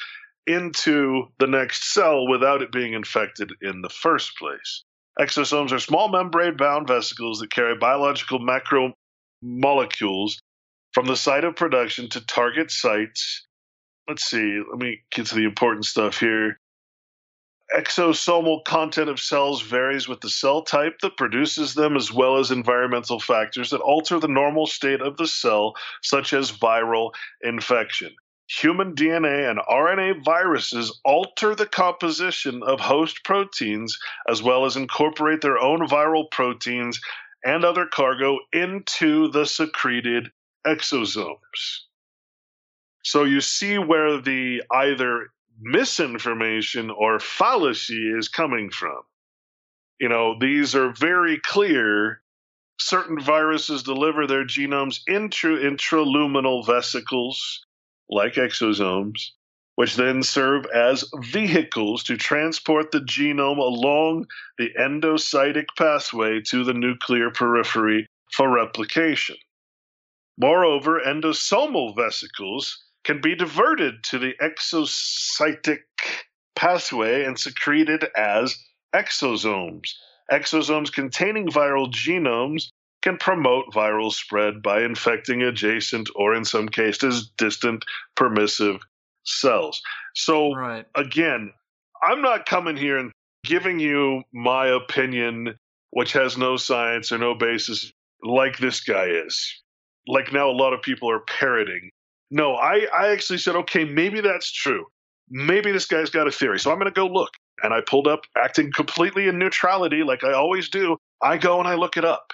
into the next cell without it being infected in the first place. Exosomes are small membrane bound vesicles that carry biological macromolecules from the site of production to target sites. Let's see, let me get to the important stuff here. Exosomal content of cells varies with the cell type that produces them, as well as environmental factors that alter the normal state of the cell, such as viral infection. Human DNA and RNA viruses alter the composition of host proteins, as well as incorporate their own viral proteins and other cargo into the secreted exosomes. So you see where the either misinformation or fallacy is coming from. You know, these are very clear. Certain viruses deliver their genomes into intraluminal vesicles, like exosomes, which then serve as vehicles to transport the genome along the endocytic pathway to the nuclear periphery for replication. Moreover, endosomal vesicles can be diverted to the exocytic pathway and secreted as exosomes. Exosomes containing viral genomes can promote viral spread by infecting adjacent or, in some cases, distant permissive cells. So, right. again, I'm not coming here and giving you my opinion, which has no science or no basis, like this guy is. Like now, a lot of people are parroting no, I, I actually said, okay, maybe that's true. Maybe this guy's got a theory. So I'm going to go look. and I pulled up acting completely in neutrality, like I always do. I go and I look it up.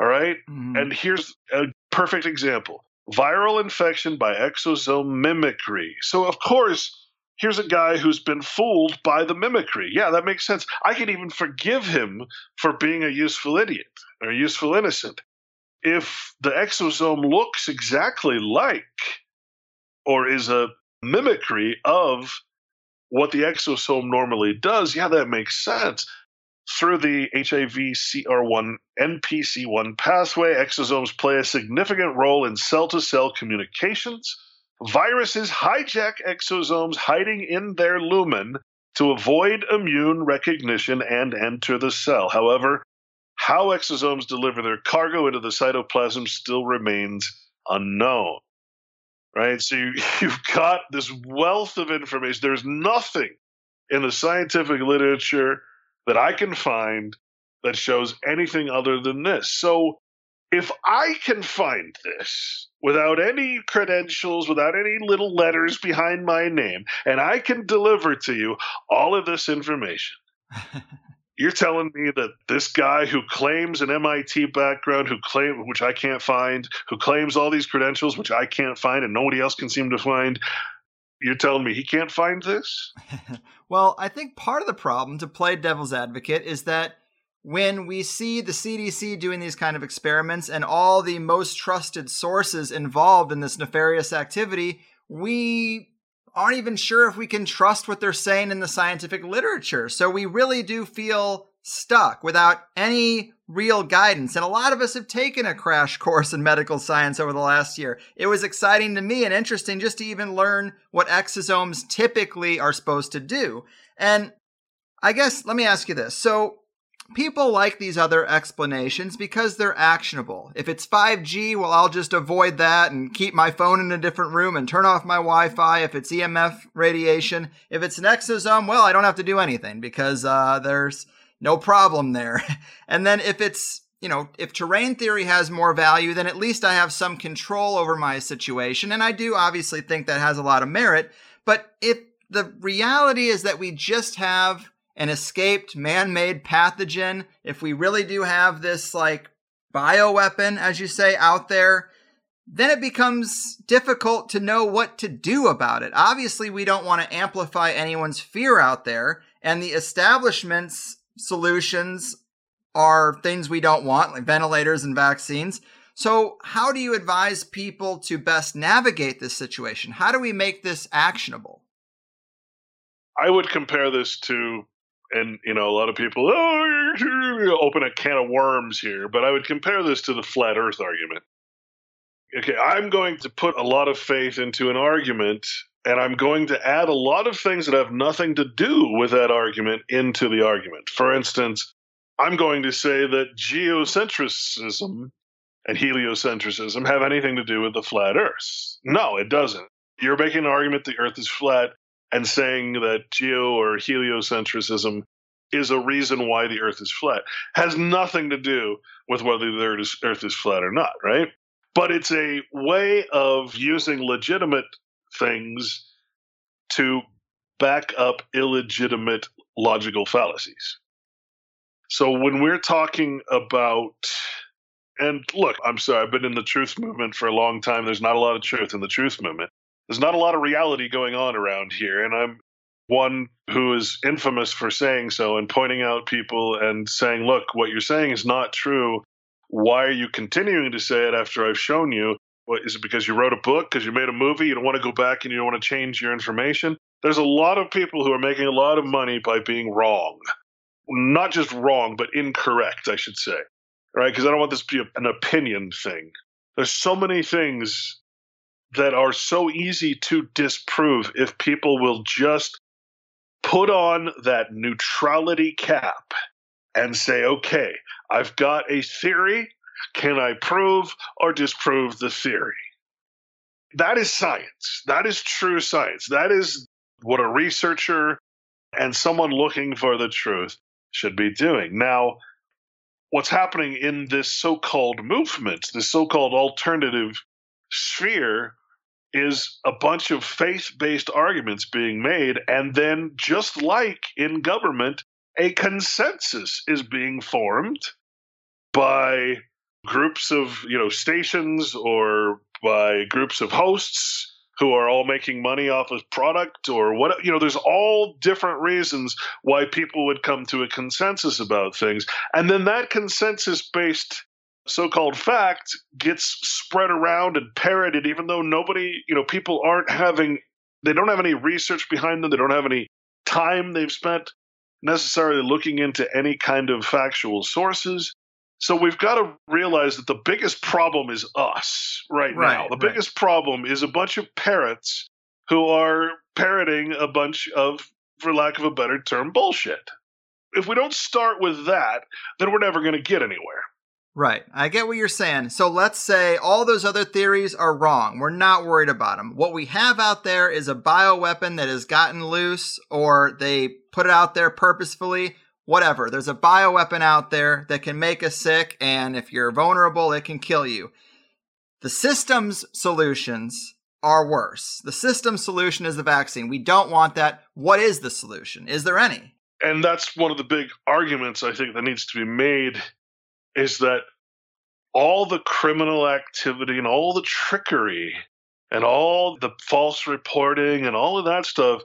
All right? Mhm. And here's a perfect example viral infection by exosome mimicry. So, of course, here's a guy who's been fooled by the mimicry. Yeah, that makes sense. I can even forgive him for being a useful idiot or a useful innocent. If the exosome looks exactly like or is a mimicry of what the exosome normally does, yeah, that makes sense. Through the HIV CR1 NPC1 pathway, exosomes play a significant role in cell to cell communications. Viruses hijack exosomes hiding in their lumen to avoid immune recognition and enter the cell. However, how exosomes deliver their cargo into the cytoplasm still remains unknown. Right? So you, you've got this wealth of information. There's nothing in the scientific literature that I can find that shows anything other than this. So if I can find this without any credentials, without any little letters behind my name, and I can deliver to you all of this information, you're telling me that this guy who claims an MIT background, who claim which I can't find, who claims all these credentials which I can't find and nobody else can seem to find, you're telling me he can't find this? Well, I think part of the problem, to play devil's advocate, is that when we see the CDC doing these kind of experiments and all the most trusted sources involved in this nefarious activity, we aren't even sure if we can trust what they're saying in the scientific literature. So we really do feel stuck without any real guidance. And a lot of us have taken a crash course in medical science over the last year. It was exciting to me and interesting just to even learn what exosomes typically are supposed to do. And I guess let me ask you this. So people like these other explanations because they're actionable. If it's 5G, well, I'll just avoid that and keep my phone in a different room and turn off my Wi Fi. If it's EMF radiation, if it's an exosome, well, I don't have to do anything because uh, there's no problem there. and then if it's you know, if terrain theory has more value, then at least I have some control over my situation. And I do obviously think that has a lot of merit. But if the reality is that we just have an escaped man made pathogen, if we really do have this like bioweapon, as you say, out there, then it becomes difficult to know what to do about it. Obviously, we don't want to amplify anyone's fear out there, and the establishment's solutions are things we don't want, like ventilators and vaccines. So, how do you advise people to best navigate this situation? How do we make this actionable? I would compare this to, and you know, a lot of people oh, open a can of worms here, but I would compare this to the flat Earth argument. Okay, I'm going to put a lot of faith into an argument, and I'm going to add a lot of things that have nothing to do with that argument into the argument. For instance, I'm going to say that geocentrism and heliocentrism have anything to do with the flat Earth. No, it doesn't. You're making an argument the Earth is flat and saying that geo or heliocentrism is a reason why the Earth is flat. Has nothing to do with whether the Earth is flat or not, right? But it's a way of using legitimate things to back up illegitimate logical fallacies. So when we're talking about, and look, I'm sorry, I've been in the truth movement for a long time. There's not a lot of truth in the truth movement. There's not a lot of reality going on around here. And I'm one who is infamous for saying so and pointing out people and saying, look, what you're saying is not true. Why are you continuing to say it after I've shown you? What, is it because you wrote a book, because you made a movie, you don't want to go back and you don't want to change your information? There's a lot of people who are making a lot of money by being wrong not just wrong, but incorrect, I should say. Right? Because I don't want this to be an opinion thing. There's so many things that are so easy to disprove if people will just put on that neutrality cap and say, okay, I've got a theory. Can I prove or disprove the theory? That is science. That is true science. That is what a researcher and someone looking for the truth should be doing. Now, what's happening in this so called movement, this so called alternative sphere, is a bunch of faith based arguments being made. And then, just like in government, a consensus is being formed by groups of you know stations or by groups of hosts who are all making money off of product or what you know there's all different reasons why people would come to a consensus about things. And then that consensus based so-called fact gets spread around and parroted even though nobody you know people aren't having they don't have any research behind them. They don't have any time they've spent necessarily looking into any kind of factual sources so we've got to realize that the biggest problem is us right, Right, now. The right. biggest problem is a bunch of parrots who are parroting a bunch of, for lack of a better term, bullshit. If we don't start with that, then we're never going to get anywhere. Right. I get what you're saying. So let's say all those other theories are wrong. We're not worried about them. What we have out there is a bioweapon that has gotten loose or they put it out there purposefully. Whatever. There's a bioweapon out there that can make us sick, and if you're vulnerable, it can kill you. The system's solutions are worse. The system solution is the vaccine. We don't want that. What is the solution? Is there any? And that's one of the big arguments I think that needs to be made is that all the criminal activity and all the trickery and all the false reporting and all of that stuff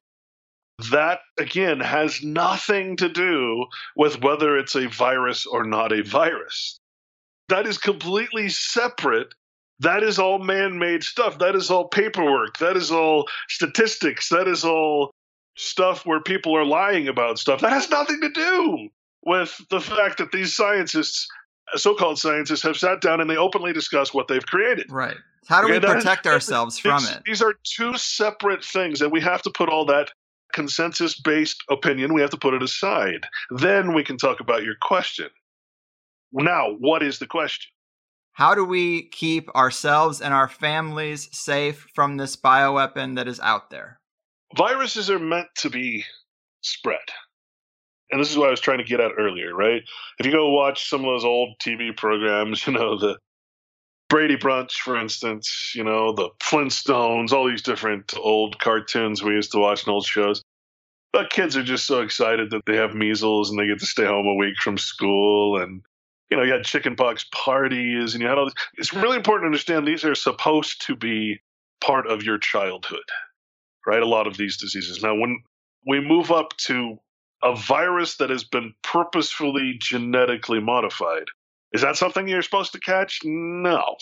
that again has nothing to do with whether it's a virus or not a virus. That is completely separate. That is all man made stuff. That is all paperwork. That is all statistics. That is all stuff where people are lying about stuff. That has nothing to do with the fact that these scientists, so called scientists, have sat down and they openly discuss what they've created. Right. How do Okay, we protect different. ourselves from it? These are two separate things, and we have to put all that consensus based opinion, we have to put it aside. Then we can talk about your question. Now, what is the question? How do we keep ourselves and our families safe from this bioweapon that is out there? Viruses are meant to be spread. And this is what I was trying to get at earlier, right? If you go watch some of those old TV programs, you know, the Brady Brunch, for instance, you know, the Flintstones, all these different old cartoons we used to watch and old shows. The kids are just so excited that they have measles and they get to stay home a week from school. And, you know, you had chickenpox parties and you had all this. It's really important to understand these are supposed to be part of your childhood, right? A lot of these diseases. Now, when we move up to a virus that has been purposefully genetically modified, is that something you're supposed to catch? No.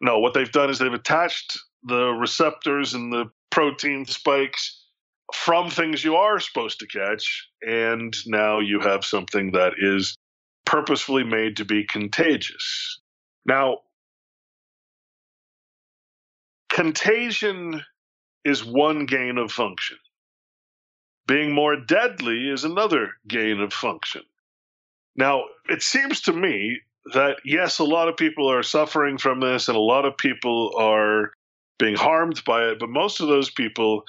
No, what they've done is they've attached the receptors and the protein spikes from things you are supposed to catch, and now you have something that is purposefully made to be contagious. Now, contagion is one gain of function. Being more deadly is another gain of function. Now, it seems to me that yes, a lot of people are suffering from this and a lot of people are being harmed by it, but most of those people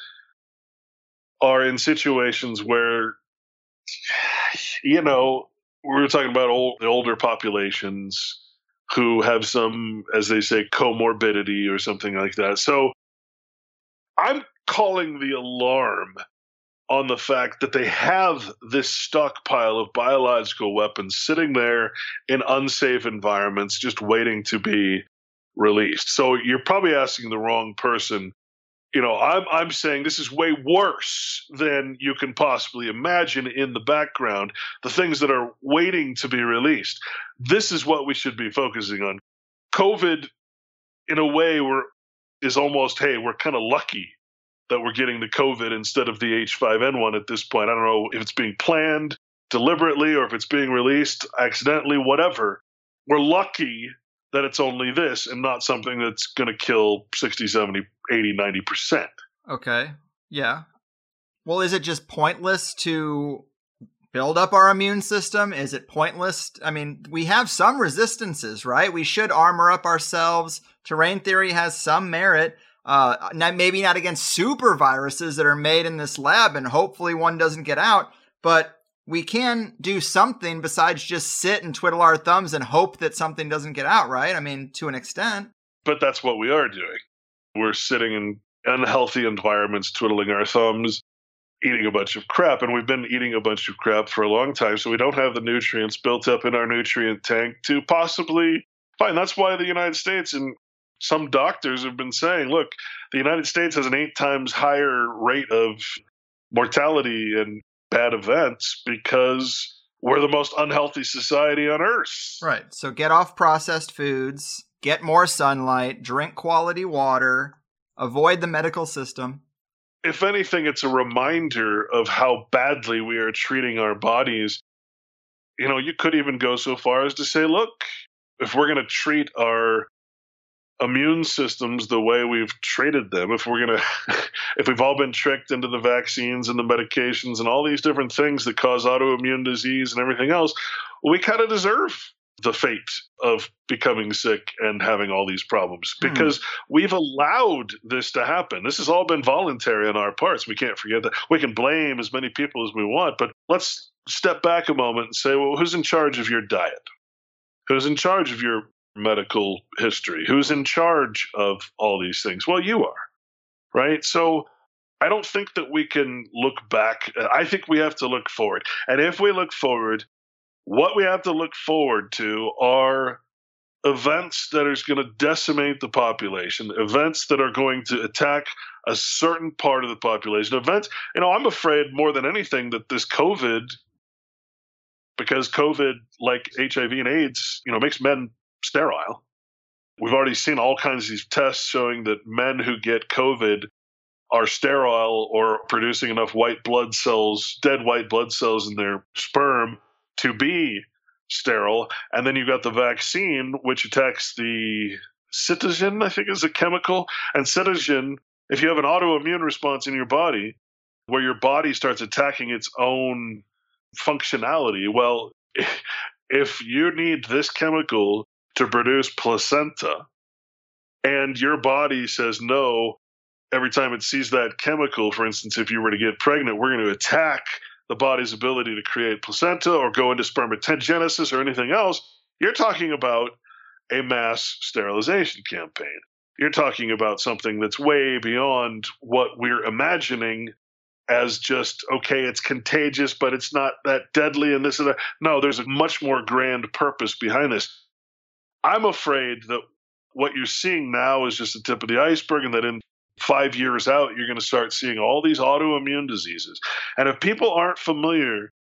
are in situations where, you know, we are talking about old, the older populations who have some, as they say, comorbidity or something like that. So I'm calling the alarm on the fact that they have this stockpile of biological weapons sitting there in unsafe environments just waiting to be released. So you're probably asking the wrong person. You know, I'm I'm saying this is way worse than you can possibly imagine in the background, the things that are waiting to be released. This is what we should be focusing on. COVID in a way we're is almost hey, we're kind of lucky that we're getting the COVID instead of the H5N1 at this point. I don't know if it's being planned deliberately or if it's being released accidentally, whatever. We're lucky that it's only this and not something that's going to kill 60, 70, 80, 90%. Okay. Yeah. Well, is it just pointless to build up our immune system? Is it pointless? I mean, we have some resistances, right? We should armor up ourselves. Terrain theory has some merit. Uh, maybe not against super viruses that are made in this lab, and hopefully one doesn't get out. But we can do something besides just sit and twiddle our thumbs and hope that something doesn't get out, right? I mean, to an extent. But that's what we are doing. We're sitting in unhealthy environments, twiddling our thumbs, eating a bunch of crap. And we've been eating a bunch of crap for a long time. So we don't have the nutrients built up in our nutrient tank to possibly fine. That's why the United States and some doctors have been saying, look, the United States has an eight times higher rate of mortality and bad events because we're the most unhealthy society on earth. Right. So get off processed foods, get more sunlight, drink quality water, avoid the medical system. If anything, it's a reminder of how badly we are treating our bodies. You know, you could even go so far as to say, look, if we're going to treat our immune systems the way we've treated them if we're going to if we've all been tricked into the vaccines and the medications and all these different things that cause autoimmune disease and everything else we kind of deserve the fate of becoming sick and having all these problems hmm. because mm. we've allowed this to happen. This has all been voluntary on our parts. We can't forget that. We can blame as many people as we want, but let's step back a moment and say, well, who's in charge of your diet? Who's in charge of your medical history? Who's in charge of all these things? Well, you are, right? So I don't think that we can look back. I think we have to look forward. And if we look forward, what we have to look forward to are events that are going to decimate the population, events that are going to attack a certain part of the population, events, you know, I'm afraid more than anything that this COVID, because COVID, like HIV and AIDS, you know, makes men sterile. We've already seen all kinds of these tests showing that men who get COVID are sterile or producing enough white blood cells, dead white blood cells in their sperm to be sterile. And then you've got the vaccine, which attacks the cytokine, I think is a chemical. And cytokine, if you have an autoimmune response in your body where your body starts attacking its own functionality, well, if you need this chemical to produce placenta. And your body says no every time it sees that chemical. For instance if you were to get pregnant we're going to attack the body's ability to create placenta or go into spermatogenesis or anything else. You're talking about a mass sterilization campaign. You're talking about something that's way beyond what we're imagining as just okay it's contagious but it's not that deadly and this and that. No there's a much more grand purpose behind this I'm afraid that what you're seeing now is just the tip of the iceberg, and that in five years out, you're going to start seeing all these autoimmune diseases. And if people aren't familiar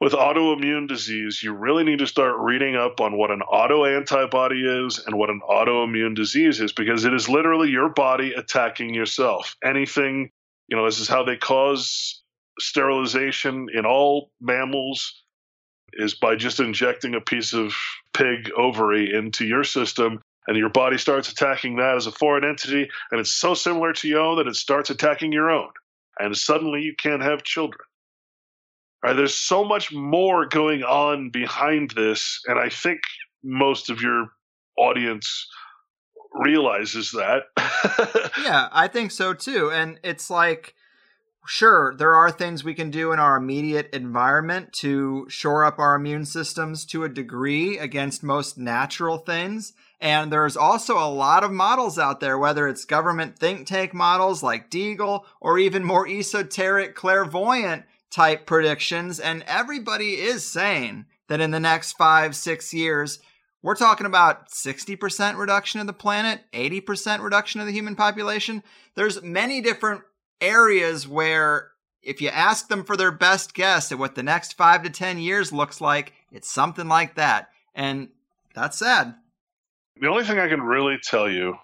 with autoimmune disease, you really need to start reading up on what an auto antibody is and what an autoimmune disease is, because it is literally your body attacking yourself. Anything, you know, this is how they cause sterilization in all mammals is by just injecting a piece of pig ovary into your system and your body starts attacking that as a foreign entity and it's so similar to your own that it starts attacking your own and suddenly you can't have children. Right, there's so much more going on behind this and i think most of your audience realizes that. Yeah i think so too and it's like sure, there are things we can do in our immediate environment to shore up our immune systems to a degree against most natural things. And there's also a lot of models out there, whether it's government think tank models like Deagle or even more esoteric clairvoyant type predictions. And everybody is saying that in the next five, six years, we're talking about 60% reduction of the planet, 80% reduction of the human population. There's many different areas where if you ask them for their best guess at what the next five to 10 years looks like, it's something like that. And that's sad. The only thing I can really tell you,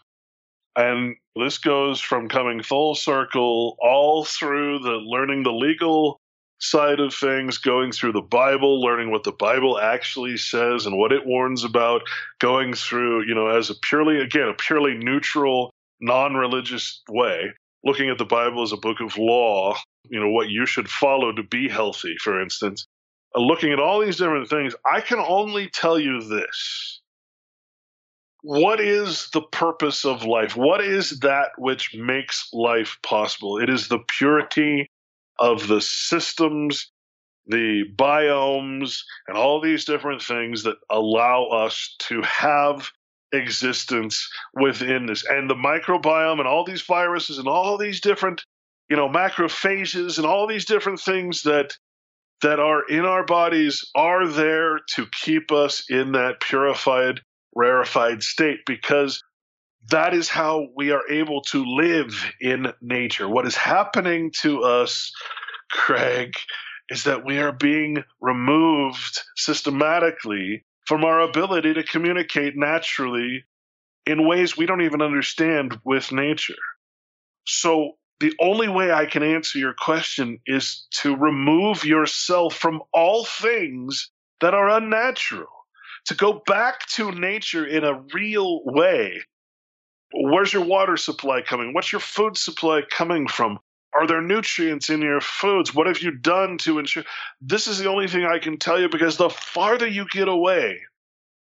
and this goes from coming full circle all through the learning the legal side of things, going through the Bible, learning what the Bible actually says and what it warns about, going through, you know, as a purely, again, a purely neutral, non religious way, looking at the Bible as a book of law, you know, what you should follow to be healthy, for instance, uh, looking at all these different things, I can only tell you this. What is the purpose of life? What is that which makes life possible? It is the purity of the systems, the biomes, and all these different things that allow us to have existence within this. And the microbiome and all these viruses and all these different, you know, macrophages and all these different things that that are in our bodies are there to keep us in that purified, rarefied state because that is how we are able to live in nature. What is happening to us, Craig, is that we are being removed systematically from our ability to communicate naturally in ways we don't even understand with nature. So, the only way I can answer your question is to remove yourself from all things that are unnatural, to go back to nature in a real way. Where's your water supply coming? What's your food supply coming from? Are there nutrients in your foods? What have you done to ensure? This is the only thing I can tell you because the farther you get away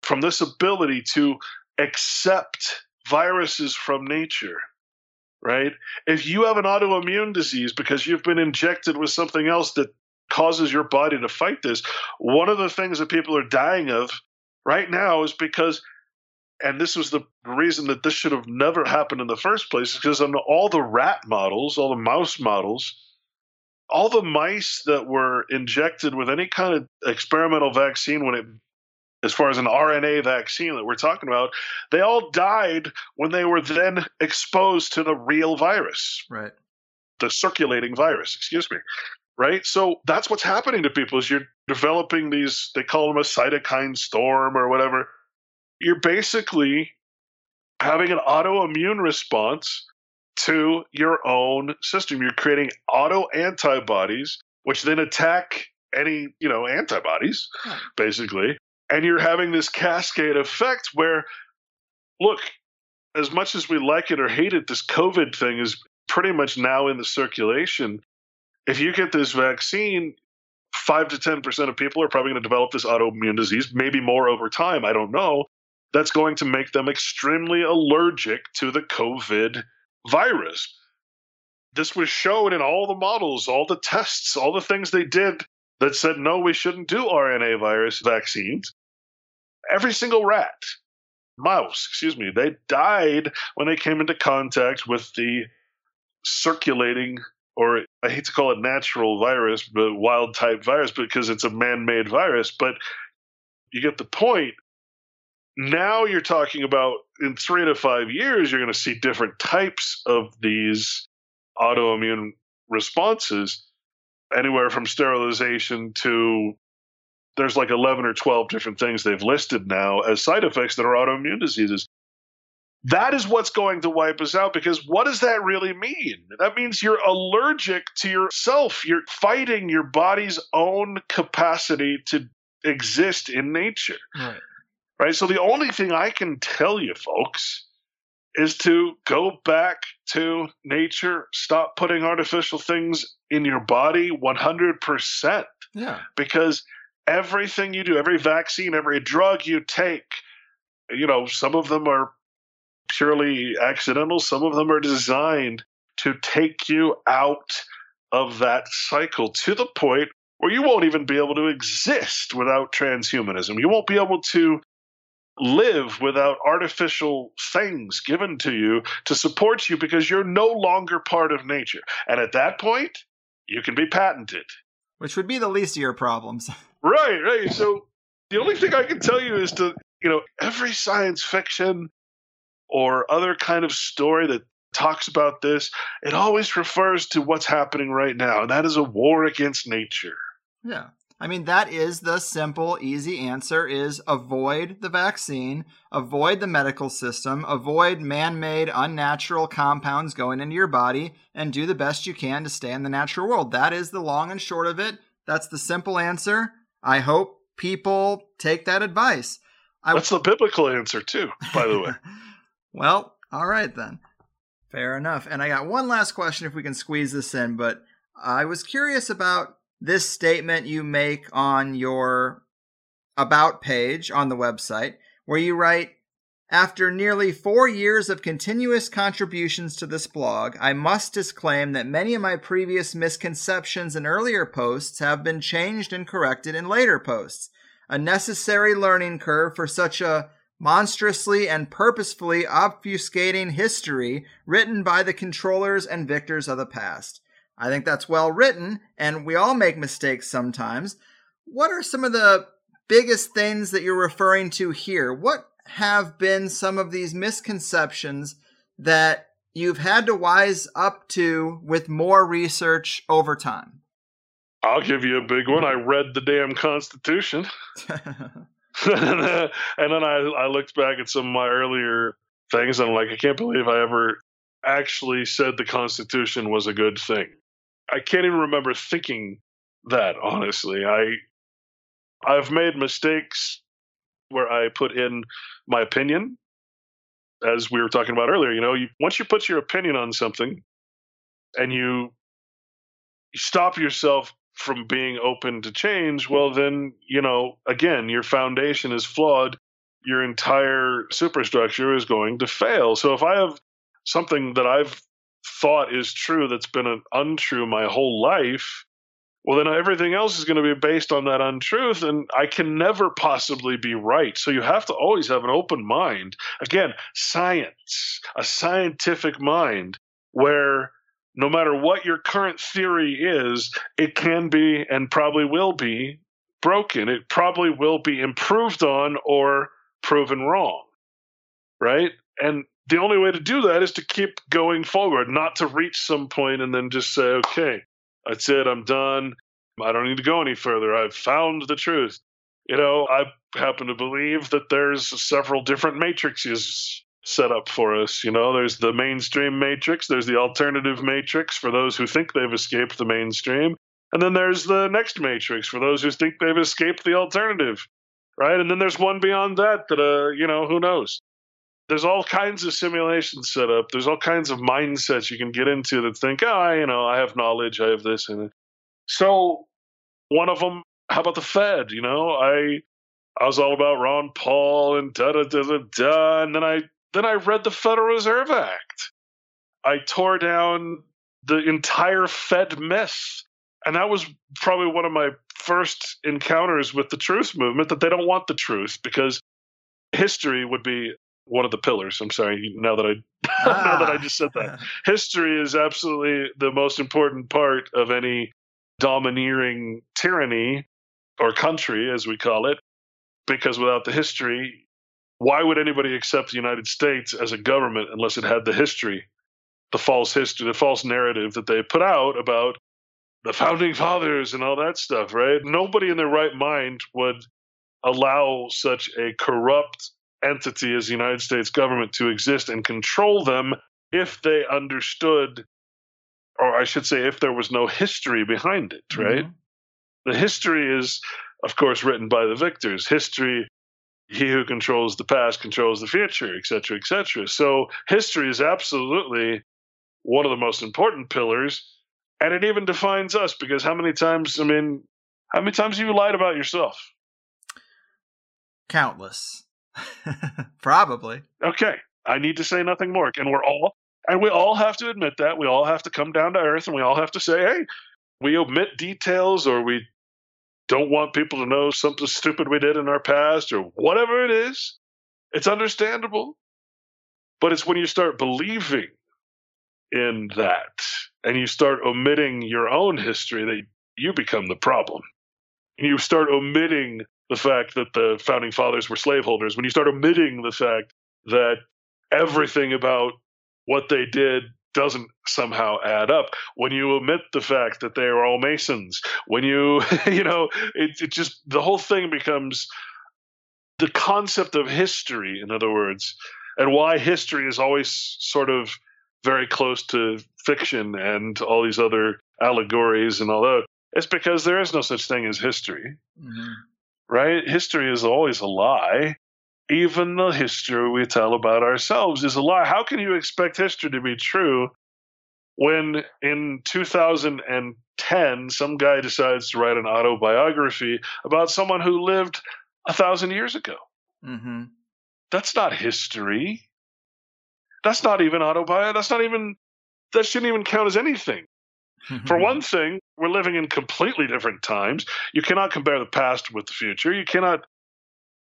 from this ability to accept viruses from nature, right? If you have an autoimmune disease because you've been injected with something else that causes your body to fight this, one of the things that people are dying of right now is because and this was the reason that this should have never happened in the first place because on all the rat models, all the mouse models, all the mice that were injected with any kind of experimental vaccine when it as far as an RNA vaccine that we're talking about, they all died when they were then exposed to the real virus. Right. The circulating virus, excuse me. Right? So that's what's happening to people is you're developing these they call them a cytokine storm or whatever you're basically having an autoimmune response to your own system. You're creating auto antibodies, which then attack any, you know, antibodies, basically. And you're having this cascade effect where, look, as much as we like it or hate it, this COVID thing is pretty much now in the circulation. If you get this vaccine, five to 10% of people are probably going to develop this autoimmune disease, maybe more over time. I don't know that's going to make them extremely allergic to the COVID virus. This was shown in all the models, all the tests, all the things they did that said, no, we shouldn't do RNA virus vaccines. Every single rat, mouse, excuse me, they died when they came into contact with the circulating, or I hate to call it natural virus, but wild type virus because it's a man made virus. But you get the point now you're talking about in three to five years, you're going to see different types of these autoimmune responses, anywhere from sterilization to there's like 11 or 12 different things they've listed now as side effects that are autoimmune diseases. That is what's going to wipe us out because what does that really mean? That means you're allergic to yourself. You're fighting your body's own capacity to exist in nature. Right right? So the only thing I can tell you, folks, is to go back to nature, stop putting artificial things in your body 100%. Yeah. Because everything you do, every vaccine, every drug you take, you know, some of them are purely accidental, some of them are designed to take you out of that cycle to the point where you won't even be able to exist without transhumanism. You won't be able to live without artificial things given to you to support you because you're no longer part of nature. And at that point, you can be patented. Which would be the least of your problems. Right, right. So the only thing I can tell you is to, you know, every science fiction or other kind of story that talks about this, it always refers to what's happening right now, and that is a war against nature. Yeah. I mean, that is the simple, easy answer is avoid the vaccine, avoid the medical system, avoid man-made, unnatural compounds going into your body, and do the best you can to stay in the natural world. That is the long and short of it. That's the simple answer. I hope people take that advice. I... That's the biblical answer too, by the way. well, all right then. Fair enough. And I got one last question if we can squeeze this in, but I was curious about this statement you make on your About page on the website, where you write, after nearly four years of continuous contributions to this blog, I must disclaim that many of my previous misconceptions in earlier posts have been changed and corrected in later posts. A necessary learning curve for such a monstrously and purposefully obfuscating history written by the controllers and victors of the past. I think that's well written, and we all make mistakes sometimes. What are some of the biggest things that you're referring to here? What have been some of these misconceptions that you've had to wise up to with more research over time? I'll give you a big one. I read the damn Constitution. and then I, I looked back at some of my earlier things and I'm like, I can't believe I ever actually said the Constitution was a good thing. I can't even remember thinking that, honestly. I I've made mistakes where I put in my opinion, as we were talking about earlier. You know, you, once you put your opinion on something, and you, you stop yourself from being open to change, well, then you know, again, your foundation is flawed. Your entire superstructure is going to fail. So if I have something that I've thought is true that's been an untrue my whole life, well, then everything else is going to be based on that untruth, and I can never possibly be right. So you have to always have an open mind. Again, science, a scientific mind where no matter what your current theory is, it can be and probably will be broken. It probably will be improved on or proven wrong. Right? And the only way to do that is to keep going forward, not to reach some point and then just say, okay, that's it. I'm done. I don't need to go any further. I've found the truth. You know, I happen to believe that there's several different matrices set up for us. You know, there's the mainstream matrix, there's the alternative matrix for those who think they've escaped the mainstream, and then there's the next matrix for those who think they've escaped the alternative, right? And then there's one beyond that that, uh, you know, who knows? There's all kinds of simulations set up. There's all kinds of mindsets you can get into that think, oh, you know, I have knowledge, I have this and so one of them, how about the Fed? You know, I I was all about Ron Paul and da da da da da, and then I then I read the Federal Reserve Act. I tore down the entire Fed myth, and that was probably one of my first encounters with the truth movement. That they don't want the truth because history would be one of the pillars. I'm sorry. Now that I ah. now that I just said that, history is absolutely the most important part of any domineering tyranny or country, as we call it, because without the history, why would anybody accept the United States as a government unless it had the history, the false history, the false narrative that they put out about the founding fathers and all that stuff, right? Nobody in their right mind would allow such a corrupt entity as the United States government to exist and control them if they understood, or I should say, if there was no history behind it, right? Mm-hmm. The history is, of course, written by the victors. History, he who controls the past controls the future, et cetera, et cetera. So history is absolutely one of the most important pillars. And it even defines us because how many times, I mean, how many times have you lied about yourself? Countless. Probably. Okay. I need to say nothing more. And we're all, and we all have to admit that. We all have to come down to earth and we all have to say, hey, we omit details or we don't want people to know something stupid we did in our past or whatever it is. It's understandable. But it's when you start believing in that and you start omitting your own history that you become the problem. You start omitting the fact that the founding fathers were slaveholders, when you start omitting the fact that everything about what they did doesn't somehow add up when you omit the fact that they are all masons when you you know it, it just the whole thing becomes the concept of history in other words and why history is always sort of very close to fiction and all these other allegories and all that it's because there is no such thing as history. Mm-hmm right? History is always a lie. Even the history we tell about ourselves is a lie. How can you expect history to be true when in 2010 some guy decides to write an autobiography about someone who lived a thousand years ago? Mm-hmm. That's not history. That's not even autobiography. That's not even, that shouldn't even count as anything. Mm-hmm. For one thing, we're living in completely different times. You cannot compare the past with the future. You cannot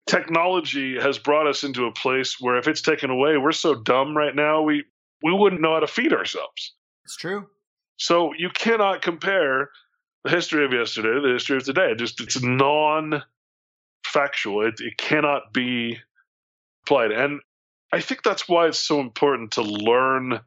technology has brought us into a place where if it's taken away, we're so dumb right now, we, we wouldn't know how to feed ourselves. It's true. So you cannot compare the history of yesterday to the history of today. It just it's non factual. It, it cannot be applied. And I think that's why it's so important to learn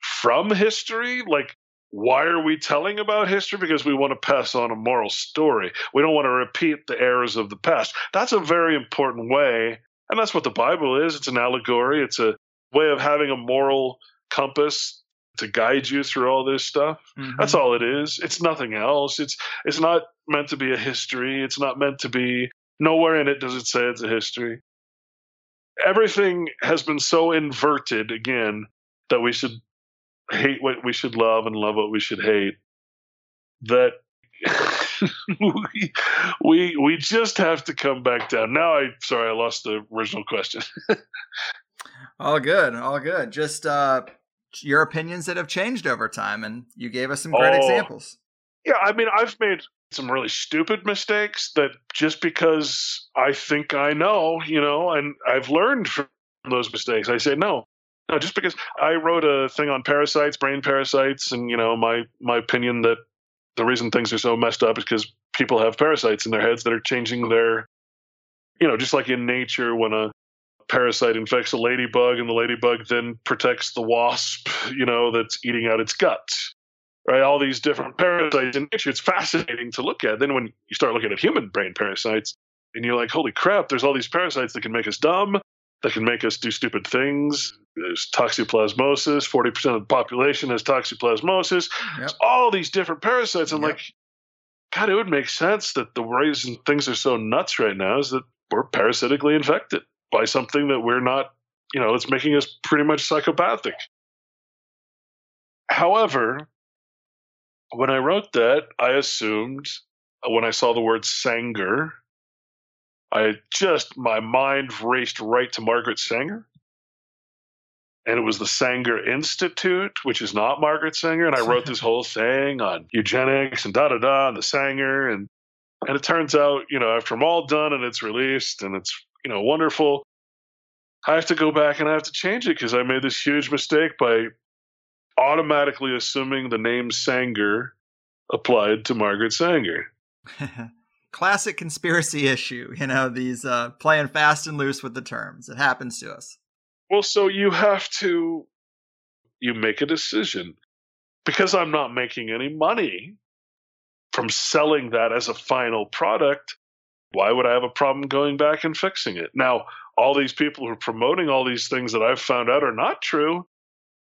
from history. Like, why are we telling about history? Because we want to pass on a moral story. We don't want to repeat the errors of the past. That's a very important way. And that's what the Bible is it's an allegory, it's a way of having a moral compass to guide you through all this stuff. Mm-hmm. That's all it is. It's nothing else. It's it's not meant to be a history. It's not meant to be nowhere in it does it say it's a history. Everything has been so inverted again that we should hate what we should love and love what we should hate. That we, we we just have to come back down. Now I sorry I lost the original question. all good, all good. Just uh your opinions that have changed over time, and you gave us some great oh, examples. Yeah, I mean, I've made some really stupid mistakes that just because I think I know, you know, and I've learned from those mistakes, I say no. No, just because I wrote a thing on parasites, brain parasites, and you know, my my opinion that the reason things are so messed up is because people have parasites in their heads that are changing their you know, just like in nature when a parasite infects a ladybug and the ladybug then protects the wasp, you know, that's eating out its guts. Right? All these different parasites in nature. It's fascinating to look at. Then when you start looking at human brain parasites, and you're like, holy crap, there's all these parasites that can make us dumb, that can make us do stupid things. There's toxoplasmosis. 40% of the population has toxoplasmosis. Yep. all these different parasites. I'm yep. like, God, it would make sense that the reason things are so nuts right now is that we're parasitically infected by something that we're not, you know, it's making us pretty much psychopathic. However, when I wrote that, I assumed when I saw the word Sanger, I just, my mind raced right to Margaret Sanger. And it was the Sanger Institute, which is not Margaret Sanger. And I wrote this whole thing on eugenics and da da da and the Sanger. And, and it turns out, you know, after I'm all done and it's released and it's you know, wonderful. I have to go back and I have to change it because I made this huge mistake by automatically assuming the name Sanger applied to Margaret Sanger. Classic conspiracy issue, you know, these uh, playing fast and loose with the terms. It happens to us. Well, so you have to you make a decision because I'm not making any money from selling that as a final product why would I have a problem going back and fixing it? Now, all these people who are promoting all these things that I've found out are not true,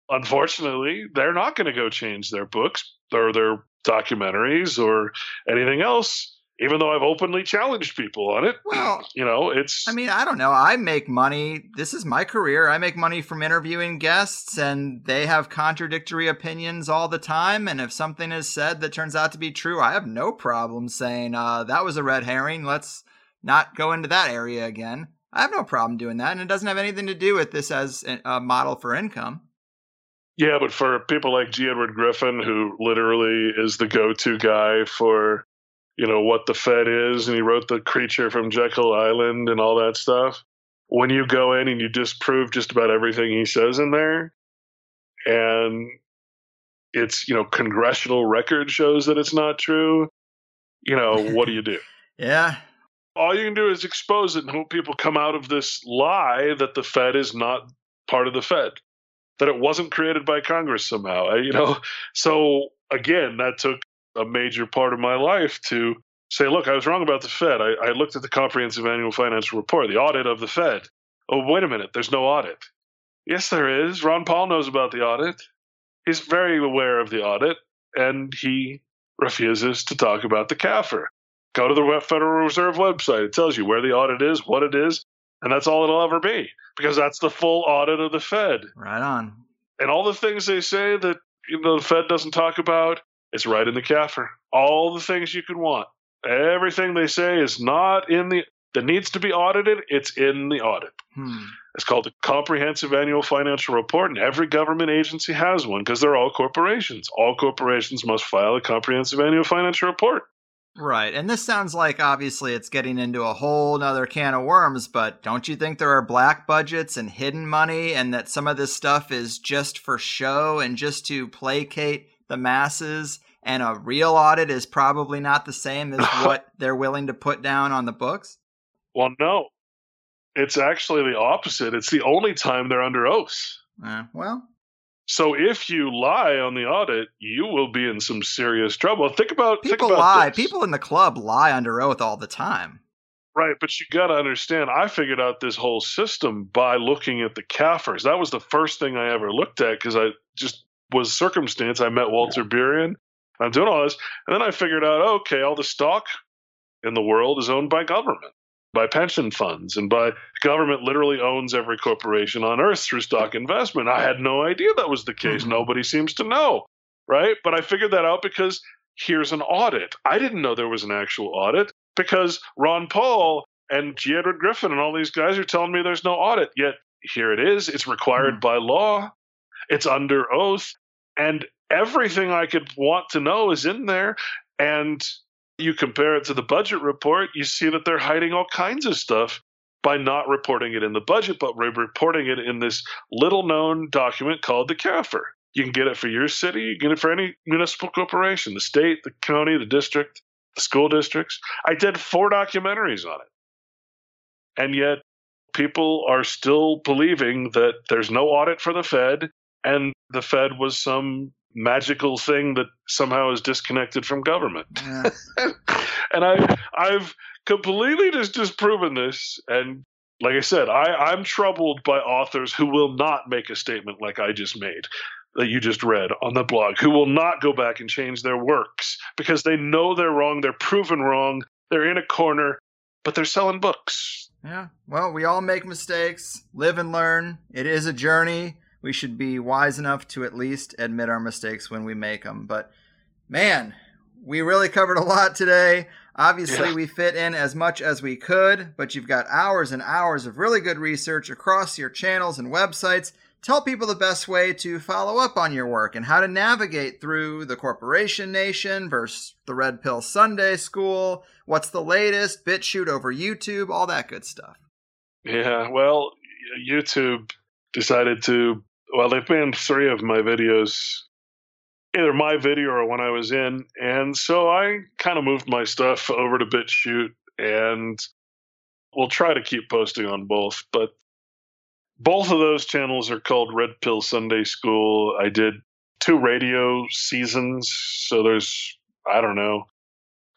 unfortunately, they're not going to go change their books or their documentaries or anything else even though I've openly challenged people on it. Well, you know, it's. I mean, I don't know. I make money. This is my career. I make money from interviewing guests, and they have contradictory opinions all the time. And if something is said that turns out to be true, I have no problem saying uh, that was a red herring. Let's not go into that area again. I have no problem doing that, and it doesn't have anything to do with this as a model for income. Yeah, but for people like G. Edward Griffin, who literally is the go-to guy for you know what the Fed is, and he wrote the creature from Jekyll Island and all that stuff. When you go in and you disprove just about everything he says in there, and it's you know congressional record shows that it's not true, you know what do you do? yeah. All you can do is expose it and hope people come out of this lie that the Fed is not part of the Fed, that it wasn't created by Congress somehow. You know, so again, that took a major part of my life to say, look, I was wrong about the Fed. I, I looked at the comprehensive annual financial report, the audit of the Fed. Oh, wait a minute, there's no audit. Yes, there is. Ron Paul knows about the audit. He's very aware of the audit, and he refuses to talk about the CAFR. Go to the Federal Reserve website. It tells you where the audit is, what it is, and that's all it'll ever be because that's the full audit of the Fed. Right on. And all the things they say that you know, the Fed doesn't talk about, it's right in the CAFR. All the things you could want. Everything they say is not in the that needs to be audited. It's in the audit. Hmm. It's called the Comprehensive Annual Financial Report, and every government agency has one because they're all corporations. All corporations must file a comprehensive annual financial report. Right. And this sounds like obviously it's getting into a whole nother can of worms, but don't you think there are black budgets and hidden money and that some of this stuff is just for show and just to placate the masses? And a real audit is probably not the same as what they're willing to put down on the books? Well, no. It's actually the opposite. It's the only time they're under oath. Uh, well, so if you lie on the audit, you will be in some serious trouble. Think about people think about lie. this. People in the club lie under oath all the time. Right, but you got to understand. I figured out this whole system by looking at the CAFRs. That was the first thing I ever looked at because I just was circumstance. I met Walter Burien. I'm doing all this, and then I figured out, okay, all the stock in the world is owned by government by pension funds and by government literally owns every corporation on earth through stock investment. I had no idea that was the case. Mm-hmm. Nobody seems to know, right? But I figured that out because here's an audit. I didn't know there was an actual audit because Ron Paul and G. Edward Griffin and all these guys are telling me there's no audit. Yet here it is. It's required mm-hmm. by law. It's under oath. And everything I could want to know is in there. And you compare it to the budget report, you see that they're hiding all kinds of stuff by not reporting it in the budget, but reporting it in this little known document called the CAFR. You can get it for your city, you can get it for any municipal corporation, the state, the county, the district, the school districts. I did four documentaries on it. And yet people are still believing that there's no audit for the Fed and the Fed was some magical thing that somehow is disconnected from government. Yeah. and I I've completely just disproven this and like I said, I, I'm troubled by authors who will not make a statement like I just made that you just read on the blog, who will not go back and change their works because they know they're wrong, they're proven wrong, they're in a corner, but they're selling books. Yeah. Well, we all make mistakes, live and learn. It is a journey we should be wise enough to at least admit our mistakes when we make them. But man, we really covered a lot today. Obviously, yeah. we fit in as much as we could, but you've got hours and hours of really good research across your channels and websites. Tell people the best way to follow up on your work and how to navigate through the corporation nation versus the Red Pill Sunday School. What's the latest? BitChute over YouTube, all that good stuff. Yeah, well, YouTube decided to well, they've banned three of my videos, either my video or when I was in, and so I kind of moved my stuff over to BitChute, and we'll try to keep posting on both. But both of those channels are called Red Pill Sunday School. I did two radio seasons, so there's I don't know,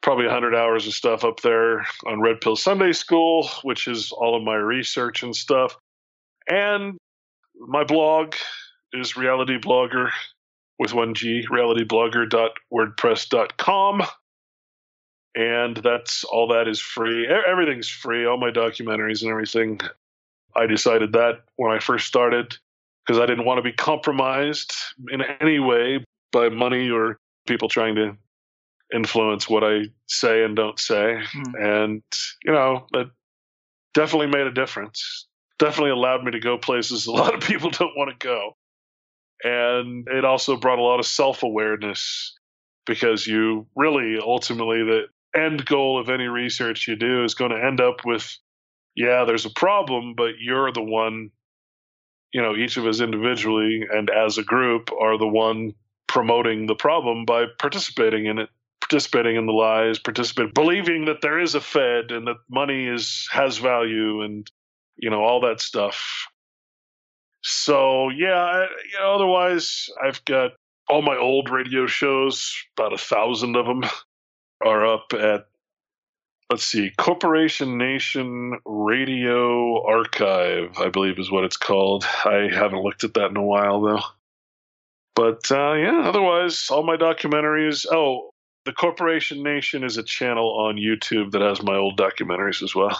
probably 100 hours of stuff up there on Red Pill Sunday School, which is all of my research and stuff. And my blog is reality blogger with one G, realitybloger.wordpress.com. And that's all that is free. Everything's free, all my documentaries and everything. I decided that when I first started because I didn't want to be compromised in any way by money or people trying to influence what I say and don't say. Hmm. And, you know, that definitely made a difference definitely allowed me to go places a lot of people don't want to go. And it also brought a lot of self awareness because you really ultimately, the end goal of any research you do is going to end up with, yeah, there's a problem, but you're the one, you know, each of us individually and as a group are the one promoting the problem by participating in it participating in the lies, participating, believing that there is a Fed and that money is has value, and you know, all that stuff. So yeah, you know, otherwise I've got all my old radio shows, about a thousand of them, are up at let's see, Corporation Nation Radio Archive, I believe is what it's called. I haven't looked at that in a while though. But uh, yeah, otherwise, all my documentaries. Oh, the Corporation Nation is a channel on YouTube that has my old documentaries as well.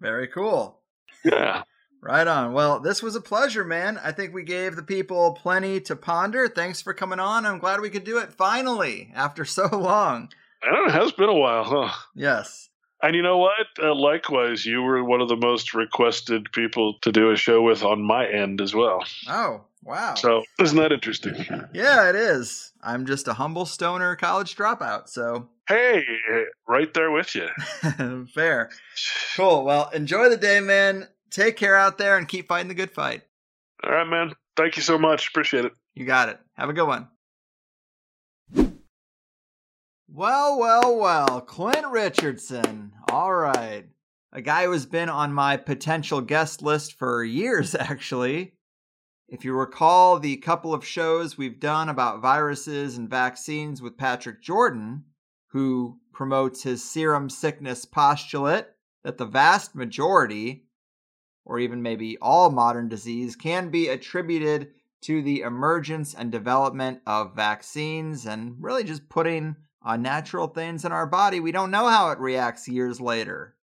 Very cool. Yeah. Right on. Well, this was a pleasure, man. I think we gave the people plenty to ponder. Thanks for coming on. I'm glad we could do it finally after so long. I don't know it has been a while, huh? Yes. And you know what? Uh, likewise, you were one of the most requested people to do a show with on my end as well. Oh, Wow. So isn't that interesting? Yeah, it is. I'm just a humble stoner college dropout, so Hey, right there with you. fair. Cool. Well, enjoy the day, man. Take care out there and keep fighting the good fight. All right, man. Thank you so much. Appreciate it. You got it. Have a good one. Well, well, well. Clint Richardson. All right. A guy who has been on my potential guest list for years, actually. If you recall the couple of shows we've done about viruses and vaccines with Patrick Jordan, who promotes his serum sickness postulate that the vast majority, or even maybe all modern disease, can be attributed to the emergence and development of vaccines and really just putting uh, unnatural things in our body. We don't know how it reacts years later.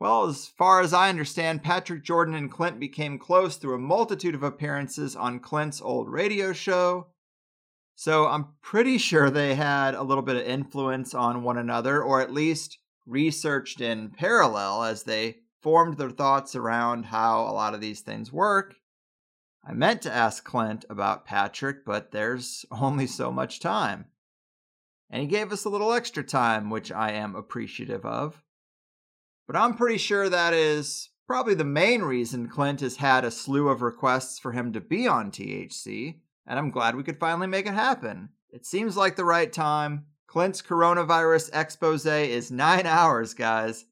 Well, as far as I understand, Patrick Jordan and Clint became close through a multitude of appearances on Clint's old radio show. So I'm pretty sure they had a little bit of influence on one another, or at least researched in parallel as they formed their thoughts around how a lot of these things work. I meant to ask Clint about Patrick, but there's only so much time. And he gave us a little extra time, which I am appreciative of. But I'm pretty sure that is probably the main reason Clint has had a slew of requests for him to be on THC, and I'm glad we could finally make it happen. It seems like the right time. Clint's coronavirus expose is nine hours, guys.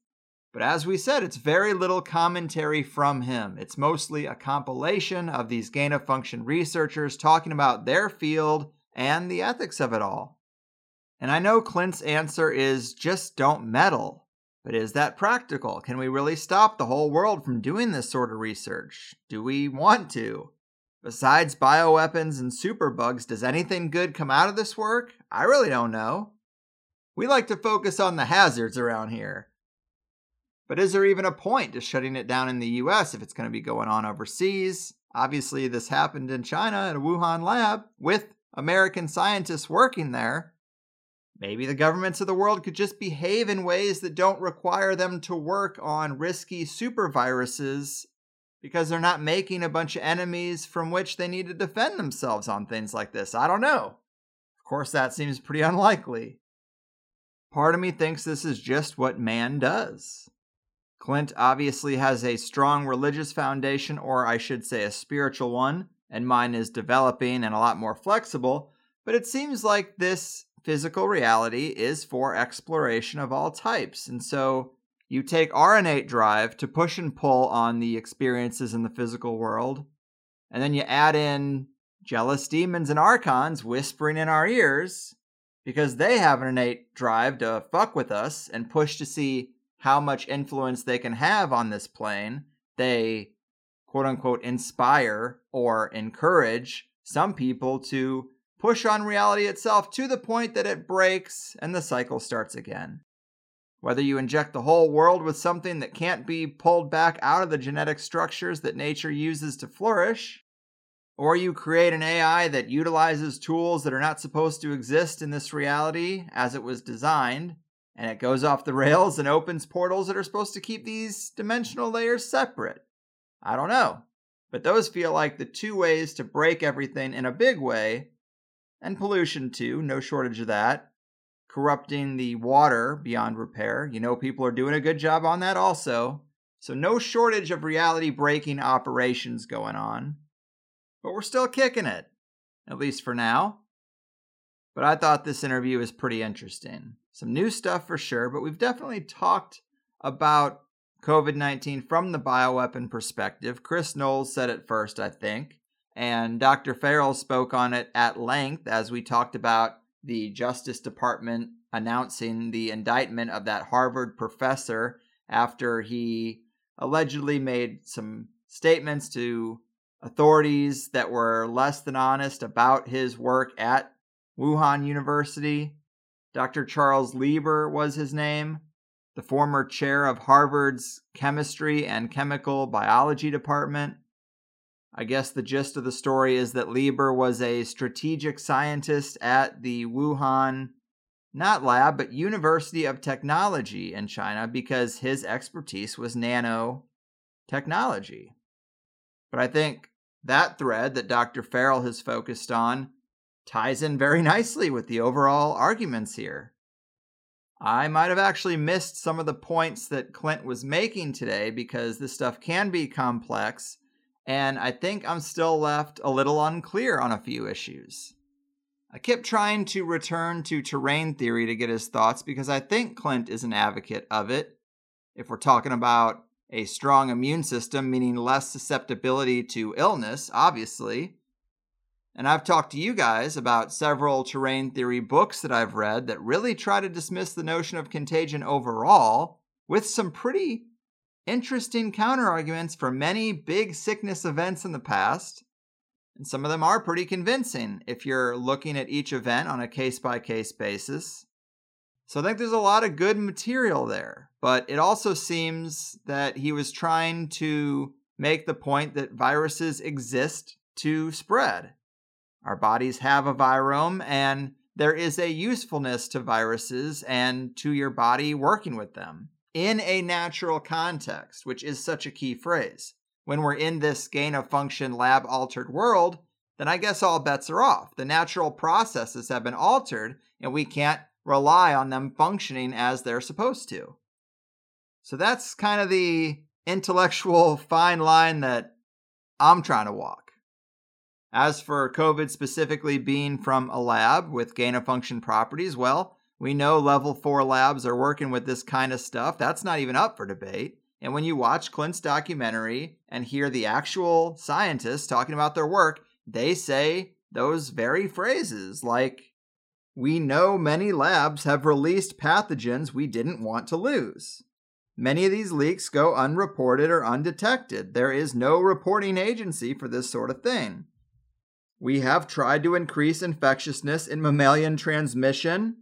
But as we said, it's very little commentary from him. It's mostly a compilation of these gain of function researchers talking about their field and the ethics of it all. And I know Clint's answer is just don't meddle. But is that practical? Can we really stop the whole world from doing this sort of research? Do we want to? Besides bioweapons and superbugs, does anything good come out of this work? I really don't know. We like to focus on the hazards around here. But is there even a point to shutting it down in the US if it's going to be going on overseas? Obviously, this happened in China at a Wuhan lab with American scientists working there. Maybe the governments of the world could just behave in ways that don't require them to work on risky superviruses because they're not making a bunch of enemies from which they need to defend themselves on things like this. I don't know. Of course, that seems pretty unlikely. Part of me thinks this is just what man does. Clint obviously has a strong religious foundation, or I should say a spiritual one, and mine is developing and a lot more flexible, but it seems like this physical reality is for exploration of all types. And so you take our innate drive to push and pull on the experiences in the physical world, and then you add in jealous demons and archons whispering in our ears because they have an innate drive to fuck with us and push to see how much influence they can have on this plane. They quote unquote inspire or encourage some people to push on reality itself to the point that it breaks and the cycle starts again. Whether you inject the whole world with something that can't be pulled back out of the genetic structures that nature uses to flourish, or you create an AI that utilizes tools that are not supposed to exist in this reality as it was designed, and it goes off the rails and opens portals that are supposed to keep these dimensional layers separate. I don't know. But those feel like the two ways to break everything in a big way and pollution too, no shortage of that. Corrupting the water beyond repair. You know, people are doing a good job on that also. So, no shortage of reality breaking operations going on. But we're still kicking it, at least for now. But I thought this interview was pretty interesting. Some new stuff for sure, but we've definitely talked about COVID 19 from the bioweapon perspective. Chris Knowles said it first, I think. And Dr. Farrell spoke on it at length as we talked about the Justice Department announcing the indictment of that Harvard professor after he allegedly made some statements to authorities that were less than honest about his work at Wuhan University. Dr. Charles Lieber was his name, the former chair of Harvard's Chemistry and Chemical Biology Department. I guess the gist of the story is that Lieber was a strategic scientist at the Wuhan, not lab, but University of Technology in China because his expertise was nanotechnology. But I think that thread that Dr. Farrell has focused on ties in very nicely with the overall arguments here. I might have actually missed some of the points that Clint was making today because this stuff can be complex, and I think I'm still left a little unclear on a few issues. I kept trying to return to terrain theory to get his thoughts because I think Clint is an advocate of it. If we're talking about a strong immune system, meaning less susceptibility to illness, obviously. And I've talked to you guys about several terrain theory books that I've read that really try to dismiss the notion of contagion overall, with some pretty interesting counterarguments for many big sickness events in the past. And some of them are pretty convincing if you're looking at each event on a case by case basis. So I think there's a lot of good material there, but it also seems that he was trying to make the point that viruses exist to spread. Our bodies have a virome, and there is a usefulness to viruses and to your body working with them in a natural context, which is such a key phrase. When we're in this gain of function lab altered world, then I guess all bets are off. The natural processes have been altered, and we can't rely on them functioning as they're supposed to. So that's kind of the intellectual fine line that I'm trying to walk. As for COVID specifically being from a lab with gain of function properties, well, we know level 4 labs are working with this kind of stuff. That's not even up for debate. And when you watch Clint's documentary and hear the actual scientists talking about their work, they say those very phrases like we know many labs have released pathogens we didn't want to lose. Many of these leaks go unreported or undetected. There is no reporting agency for this sort of thing. We have tried to increase infectiousness in mammalian transmission.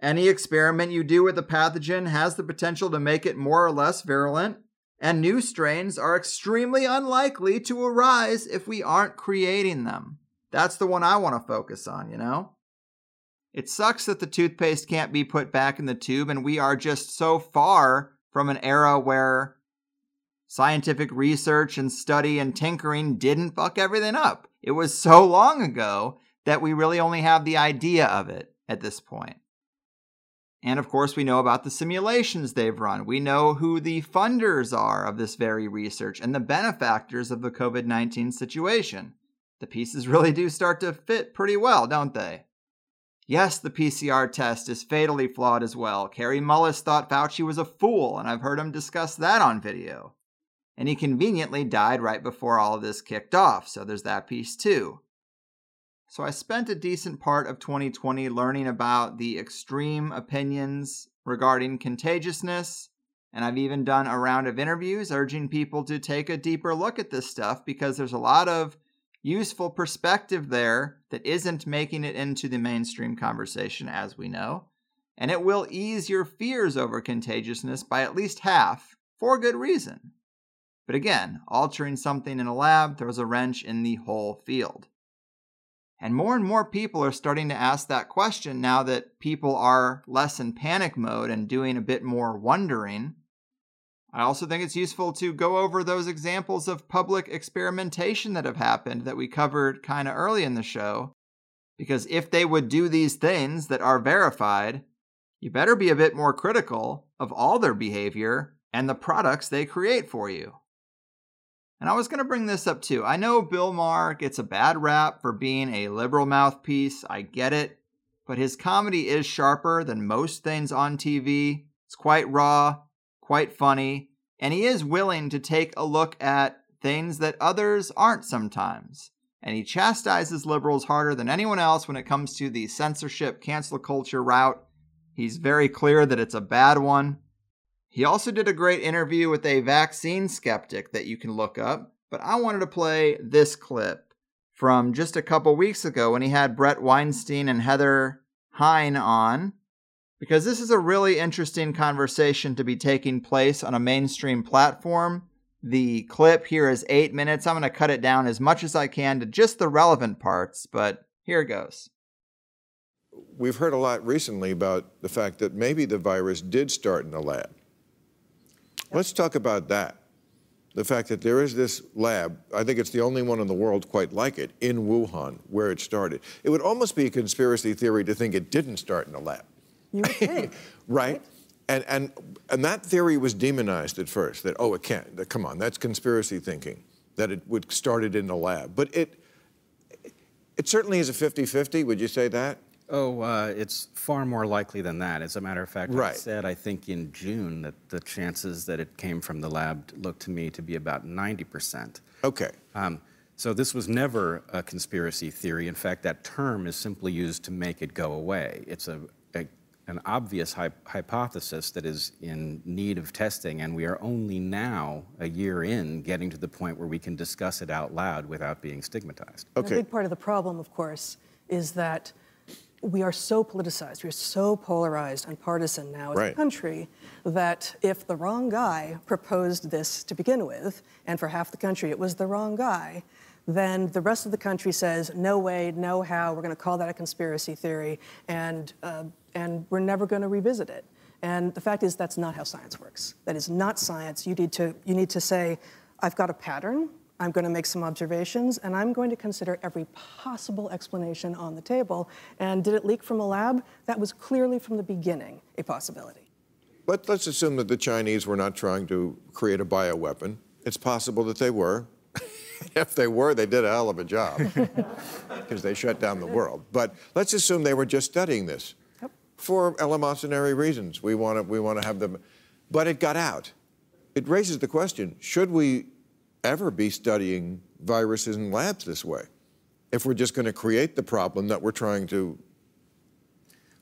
Any experiment you do with a pathogen has the potential to make it more or less virulent, and new strains are extremely unlikely to arise if we aren't creating them. That's the one I want to focus on, you know? It sucks that the toothpaste can't be put back in the tube, and we are just so far from an era where scientific research and study and tinkering didn't fuck everything up. It was so long ago that we really only have the idea of it at this point. And of course, we know about the simulations they've run. We know who the funders are of this very research and the benefactors of the COVID 19 situation. The pieces really do start to fit pretty well, don't they? Yes, the PCR test is fatally flawed as well. Kary Mullis thought Fauci was a fool, and I've heard him discuss that on video. And he conveniently died right before all of this kicked off, so there's that piece too. So I spent a decent part of 2020 learning about the extreme opinions regarding contagiousness, and I've even done a round of interviews urging people to take a deeper look at this stuff because there's a lot of useful perspective there that isn't making it into the mainstream conversation, as we know. And it will ease your fears over contagiousness by at least half for good reason. But again, altering something in a lab throws a wrench in the whole field. And more and more people are starting to ask that question now that people are less in panic mode and doing a bit more wondering I also think it's useful to go over those examples of public experimentation that have happened that we covered kind of early in the show. Because if they would do these things that are verified, you better be a bit more critical of all their behavior and the products they create for you. And I was going to bring this up too. I know Bill Maher gets a bad rap for being a liberal mouthpiece. I get it. But his comedy is sharper than most things on TV. It's quite raw, quite funny, and he is willing to take a look at things that others aren't sometimes. And he chastises liberals harder than anyone else when it comes to the censorship, cancel culture route. He's very clear that it's a bad one. He also did a great interview with a vaccine skeptic that you can look up, but I wanted to play this clip from just a couple weeks ago when he had Brett Weinstein and Heather Heying on because this is a really interesting conversation to be taking place on a mainstream platform. The clip here is eight minutes. I'm going to cut it down as much as I can to just the relevant parts, but here it goes. We've heard a lot recently about the fact that maybe the virus did start in the lab. Let's talk about that. the fact that there is this lab, I think it's the only one in the world quite like it, in Wuhan, where it started. It would almost be a conspiracy theory to think it didn't start in a lab. You would think. right? And, and, and that theory was demonized at first, that, oh, it can't, that, come on, that's conspiracy thinking, that it would started in a lab. But it, it certainly is a 50-50, would you say that? Oh, uh, it's far more likely than that. As a matter of fact, I said I think in June that the chances that it came from the lab looked to me to be about 90%. Okay. Um, so this was never a conspiracy theory. In fact, that term is simply used to make it go away. It's a, a an obvious hy- hypothesis that is in need of testing, and we are only now, a year in, getting to the point where we can discuss it out loud without being stigmatized. Okay. A Okay. big part of the problem, of course, is that we are so politicized, we're so polarized and partisan now as a country that if the wrong guy proposed this to begin with, and for half the country it was the wrong guy, then the rest of the country says, no way, no how, we're going to call that a conspiracy theory, and, uh, and we're never going to revisit it. And the fact is, that's not how science works. That is not science. You need to, you need to say, I've got a pattern, I'm going to make some observations, and I'm going to consider every possible explanation on the table. And did it leak from a lab? That was clearly from the beginning a possibility. But let's assume that the Chinese were not trying to create a bioweapon. It's possible that they were. if they were, they did a hell of a job because they shut down the world. But let's assume they were just studying this Yep. for eleemosynary reasons. We want to we want to have them, but it got out. It raises the question: Should we ever be studying viruses in labs this way? If we're just going to create the problem that we're trying to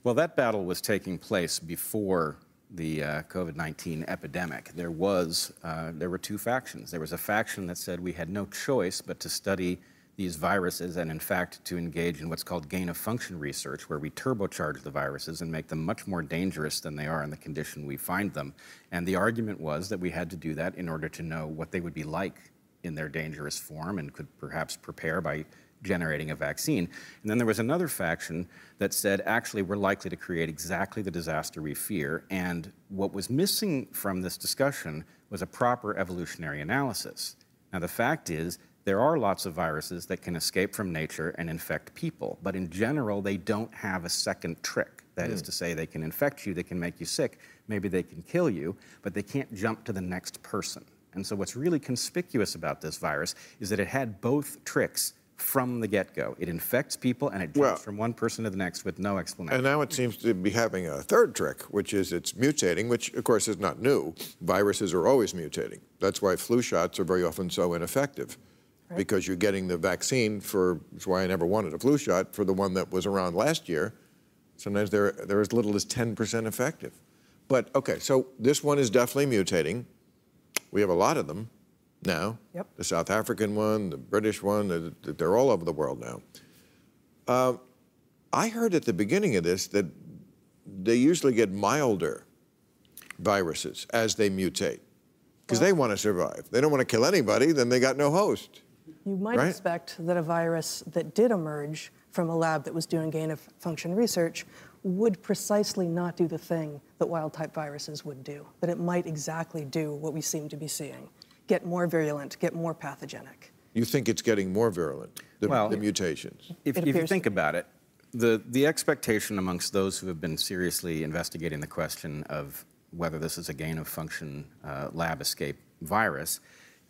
Well, that battle was taking place before the uh, COVID-19 epidemic. There was, uh, there were two factions. There was a faction that said we had no choice but to study these viruses and, in fact, to engage in what's called gain-of-function research, where we turbocharge the viruses and make them much more dangerous than they are in the condition we find them. And the argument was that we had to do that in order to know what they would be like in their dangerous form and could perhaps prepare by generating a vaccine. And then there was another faction that said, actually, we're likely to create exactly the disaster we fear. And what was missing from this discussion was a proper evolutionary analysis. Now, the fact is, there are lots of viruses that can escape from nature and infect people, but in general, they don't have a second trick. That is hmm. to say, they can infect you, they can make you sick, maybe they can kill you, but they can't jump to the next person. And so, what's really conspicuous about this virus is that it had both tricks from the get go. It infects people and it jumps Well- from one person to the next with no explanation. And now it seems to be having a third trick, which is it's mutating, which of course is not new. Viruses are always mutating. That's why flu shots are very often so ineffective, because you're getting the vaccine for. That's why I never wanted a flu shot for the one that was around last year. Sometimes they're they're as little as 10% effective. But okay, so this one is definitely mutating. We have a lot of them now. Yep. The South African one, the British one, they're, they're all over the world now. Uh, I heard at the beginning of this that they usually get milder viruses as they mutate because they want to survive. They don't want to kill anybody, then they got no host. You might Right. expect that a virus that did emerge from a lab that was doing gain of function research would precisely not do the thing that wild type viruses would do, that it might exactly do what we seem to be seeing get more virulent, get more pathogenic. You think it's getting more virulent, the, Well- the mutations. If, if you think about it, the, the expectation amongst those who have been seriously investigating the question of whether this is a gain of function uh, lab escape virus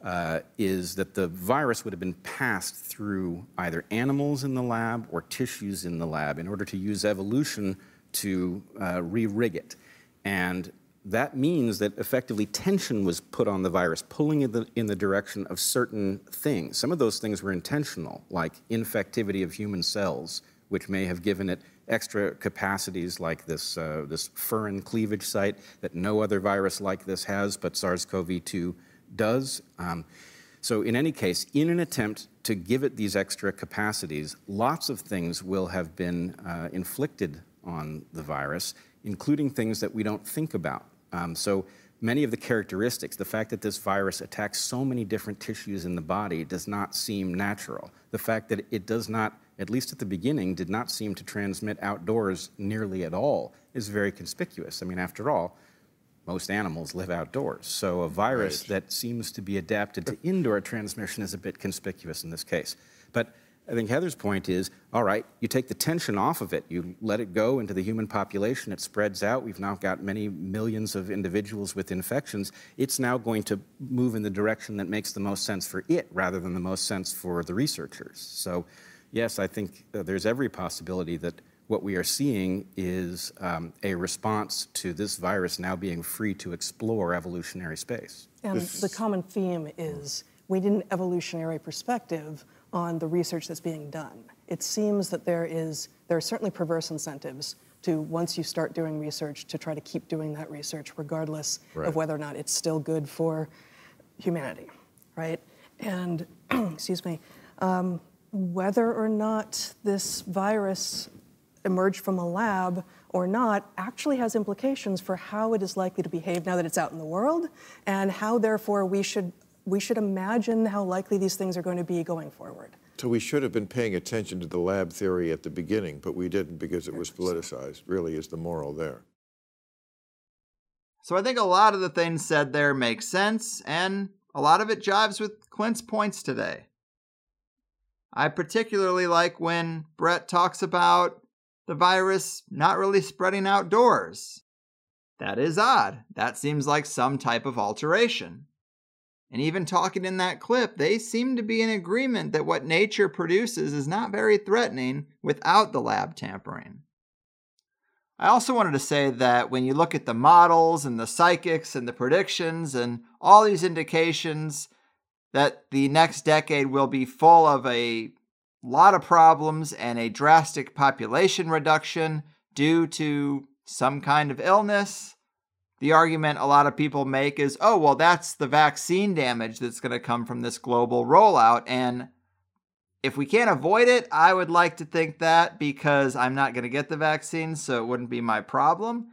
uh, is that the virus would have been passed through either animals in the lab or tissues in the lab in order to use evolution to uh, re rig it. And that means that effectively tension was put on the virus, pulling in the, in the direction of certain things. Some of those things were intentional, like infectivity of human cells, which may have given it extra capacities like this, uh, this furin cleavage site that no other virus like this has, but SARS CoV 2 does. Um, so, in any case, in an attempt to give it these extra capacities, lots of things will have been uh, inflicted on the virus, including things that we don't think about. Um, so, many of the characteristics, the fact that this virus attacks so many different tissues in the body, does not seem natural. The fact that it does not, at least at the beginning, did not seem to transmit outdoors nearly at all is very conspicuous. I mean, after all, most animals live outdoors. So a virus Right. that seems to be adapted to indoor transmission is a bit conspicuous in this case. But I think Heather's point is, all right, you take the tension off of it, you let it go into the human population, it spreads out. We've now got many millions of individuals with infections. It's now going to move in the direction that makes the most sense for it rather than the most sense for the researchers. So, yes, I think uh, there's every possibility that what we are seeing is um, a response to this virus now being free to explore evolutionary space. And the common theme is we need an evolutionary perspective on the research that's being done. It seems that there is there are certainly perverse incentives to once you start doing research to try to keep doing that research regardless Right. of whether or not it's still good for humanity, right? And excuse me, um, whether or not this virus emerged from a lab or not actually has implications for how it is likely to behave now that it's out in the world and how therefore we should we should imagine how likely these things are going to be going forward. So we should have been paying attention to the lab theory at the beginning, but we didn't because it was politicized, really is the moral there. So I think a lot of the things said there make sense, and a lot of it jives with Clint's points today. I particularly like when Brett talks about the virus not really spreading outdoors. That is odd. That seems like some type of alteration. And even talking in that clip, they seem to be in agreement that what nature produces is not very threatening without the lab tampering. I also wanted to say that when you look at the models and the psychics and the predictions and all these indications that the next decade will be full of a lot of problems and a drastic population reduction due to some kind of illness, the argument a lot of people make is oh, well, that's the vaccine damage that's going to come from this global rollout. And if we can't avoid it, I would like to think that because I'm not going to get the vaccine, so it wouldn't be my problem.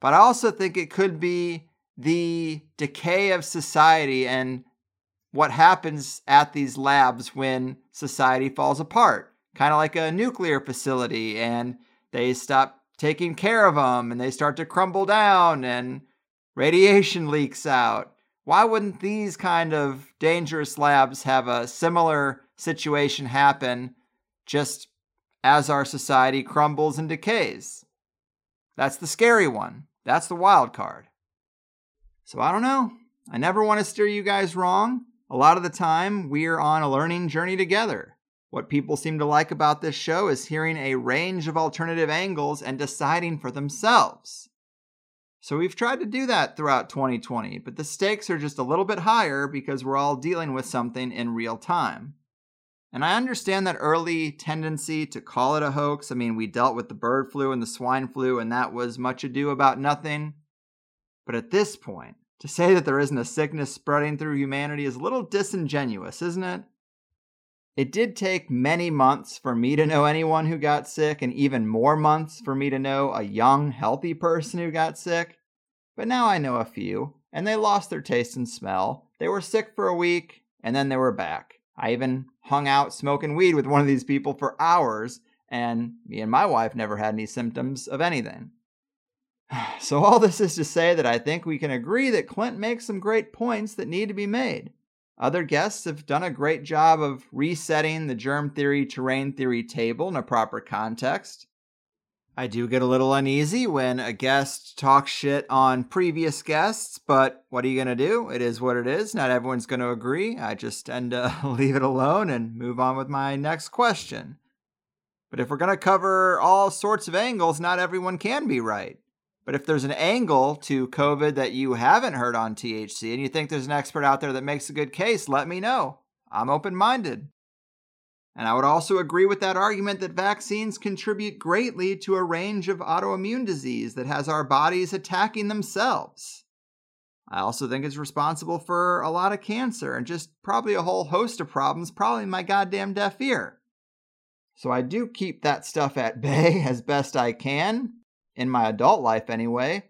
But I also think it could be the decay of society and what happens at these labs when society falls apart. Kind of like a nuclear facility, and they stop taking care of them and they start to crumble down and radiation leaks out. Why wouldn't these kind of dangerous labs have a similar situation happen just as our society crumbles and decays? That's the scary one. That's the wild card. So I don't know. I never want to steer you guys wrong. A lot of the time, we're on a learning journey together. What people seem to like about this show is hearing a range of alternative angles and deciding for themselves. So we've tried to do that throughout 2020, but the stakes are just a little bit higher because we're all dealing with something in real time. And I understand that early tendency to call it a hoax. I mean, we dealt with the bird flu and the swine flu, and that was much ado about nothing. But at this point, to say that there isn't a sickness spreading through humanity is a little disingenuous, isn't it? It did take many months for me to know anyone who got sick, and even more months for me to know a young, healthy person who got sick. But now I know a few, and they lost their taste and smell. They were sick for a week, and then they were back. I even hung out smoking weed with one of these people for hours, and me and my wife never had any symptoms of anything. So, all this is to say that I think we can agree that Clint makes some great points that need to be made. Other guests have done a great job of resetting the germ theory terrain theory table in a proper context. I do get a little uneasy when a guest talks shit on previous guests, but what are you going to do? It is what it is. Not everyone's going to agree. I just tend to leave it alone and move on with my next question. But if we're going to cover all sorts of angles, not everyone can be right. But if there's an angle to COVID that you haven't heard on THC and you think there's an expert out there that makes a good case, let me know. I'm open minded. And I would also agree with that argument that vaccines contribute greatly to a range of autoimmune disease that has our bodies attacking themselves. I also think it's responsible for a lot of cancer and just probably a whole host of problems, probably my goddamn deaf ear. So I do keep that stuff at bay as best I can, in my adult life anyway.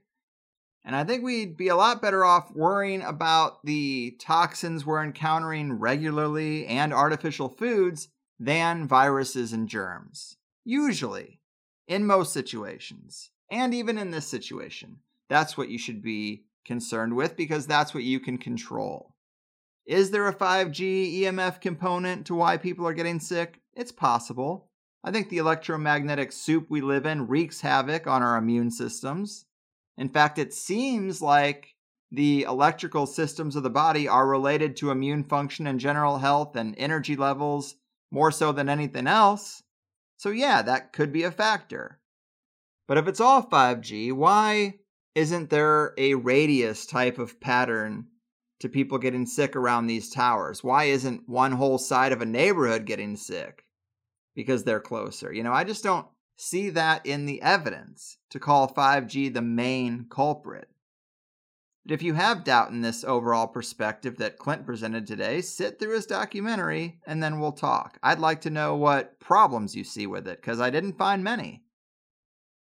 And I think we'd be a lot better off worrying about the toxins we're encountering regularly and artificial foods than viruses and germs. Usually, in most situations, and even in this situation, That's what you should be concerned with because that's what you can control. Is there a 5G EMF component to why people are getting sick? It's possible. I think the electromagnetic soup we live in wreaks havoc on our immune systems. In fact, it seems like the electrical systems of the body are related to immune function and general health and energy levels more so than anything else. So, yeah, that could be a factor. But if it's all 5G, why isn't there a radius type of pattern to people getting sick around these towers? Why isn't one whole side of a neighborhood getting sick because they're closer? You know, I just don't see that in the evidence to call 5G the main culprit. But if you have doubt in this overall perspective that Clint presented today, sit through his documentary and then we'll talk. I'd like to know what problems you see with it because I didn't find many.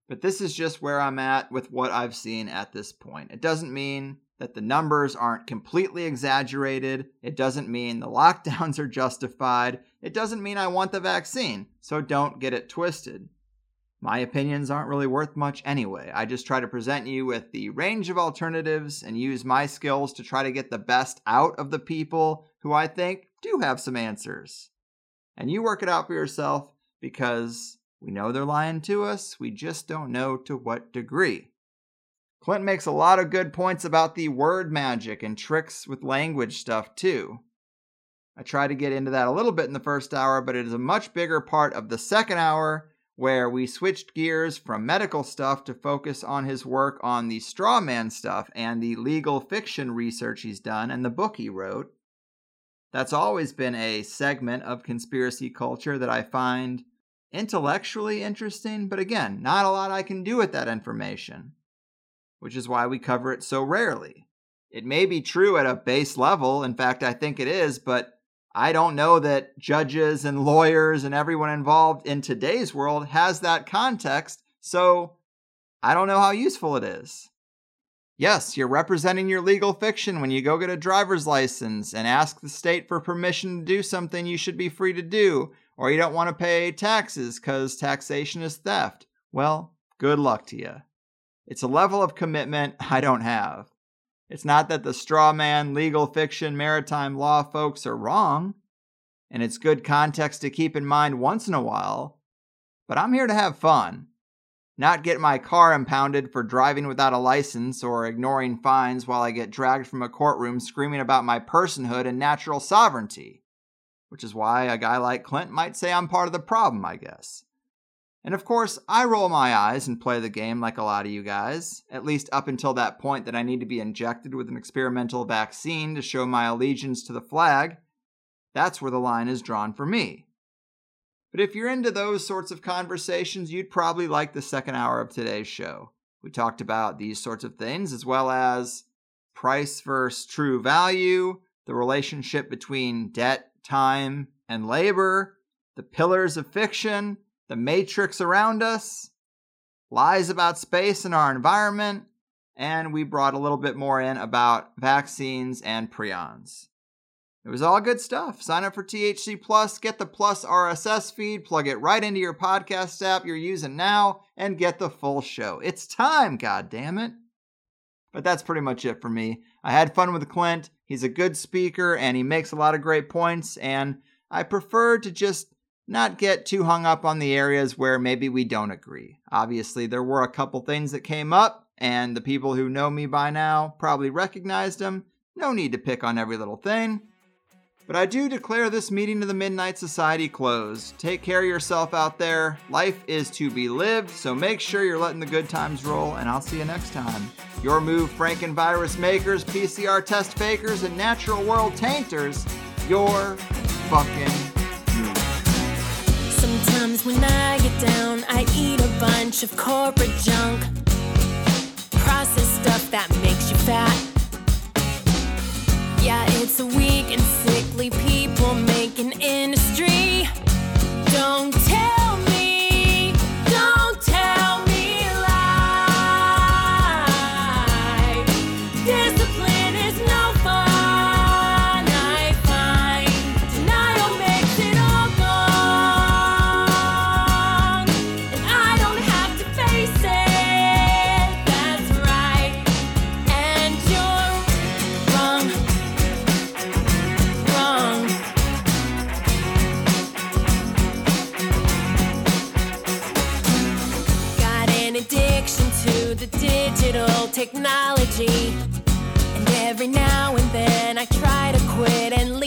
But this is just where I'm at with what I've seen at this point. It doesn't mean that the numbers aren't completely exaggerated. It doesn't mean the lockdowns are justified. It doesn't mean I want the vaccine. So don't get it twisted. My opinions aren't really worth much anyway. I just try to present you with the range of alternatives and use my skills to try to get the best out of the people who I think do have some answers. And you work it out for yourself because we know they're lying to us, we just don't know to what degree. Clint makes a lot of good points about the word magic and tricks with language stuff, too. I tried to get into that a little bit in the first hour, but it is a much bigger part of the second hour where we switched gears from medical stuff to focus on his work on the straw man stuff and the legal fiction research he's done and the book he wrote. That's always been a segment of conspiracy culture that I find intellectually interesting, but again, not a lot I can do with that information, which is why we cover it so rarely. It may be true at a base level, in fact, I think it is, but I don't know that judges and lawyers and everyone involved in today's world has that context, so I don't know how useful it is. Yes, you're representing your legal fiction when you go get a driver's license and ask the state for permission to do something you should be free to do, or you don't want to pay taxes because taxation is theft. Well, good luck to you. It's a level of commitment I don't have. It's not that the straw man, legal fiction, maritime law folks are wrong, and it's good context to keep in mind once in a while, but I'm here to have fun not get my car impounded for driving without a license or ignoring fines while I get dragged from a courtroom screaming about my personhood and natural sovereignty. Which is why a guy like Clint might say I'm part of the problem, I guess. And of course, I roll my eyes and play the game like a lot of you guys, at least up until that point that I need to be injected with an experimental vaccine to show my allegiance to the flag. That's where the line is drawn for me. But if you're into those sorts of conversations, you'd probably like the second hour of today's show. We talked about these sorts of things, as well as price versus true value, the relationship between debt, time, and labor, the pillars of fiction, the matrix around us, lies about space and our environment, and we brought a little bit more in about vaccines and prions. It was all good stuff. Sign up for THC Plus, get the Plus RSS feed, plug it right into your podcast app you're using now, and get the full show. It's time, god damn it. But that's pretty much it for me. I had fun with Clint. He's a good speaker and he makes a lot of great points, and I prefer to just not get too hung up on the areas where maybe we don't agree. Obviously, there were a couple things that came up, and the people who know me by now probably recognized them. No need to pick on every little thing. But I do declare this meeting of the Midnight Society closed. Take care of yourself out there. Life is to be lived, so make sure you're letting the good times roll, and I'll see you next time. Your move, Frankenvirus makers, PCR test fakers, and natural world tainters. Your fucking. Sometimes when I get down, I eat a bunch of corporate junk. Processed stuff that makes you fat. Yeah, it's a weak and sickly people making industry. Don't technology. And every now and then I try to quit and leave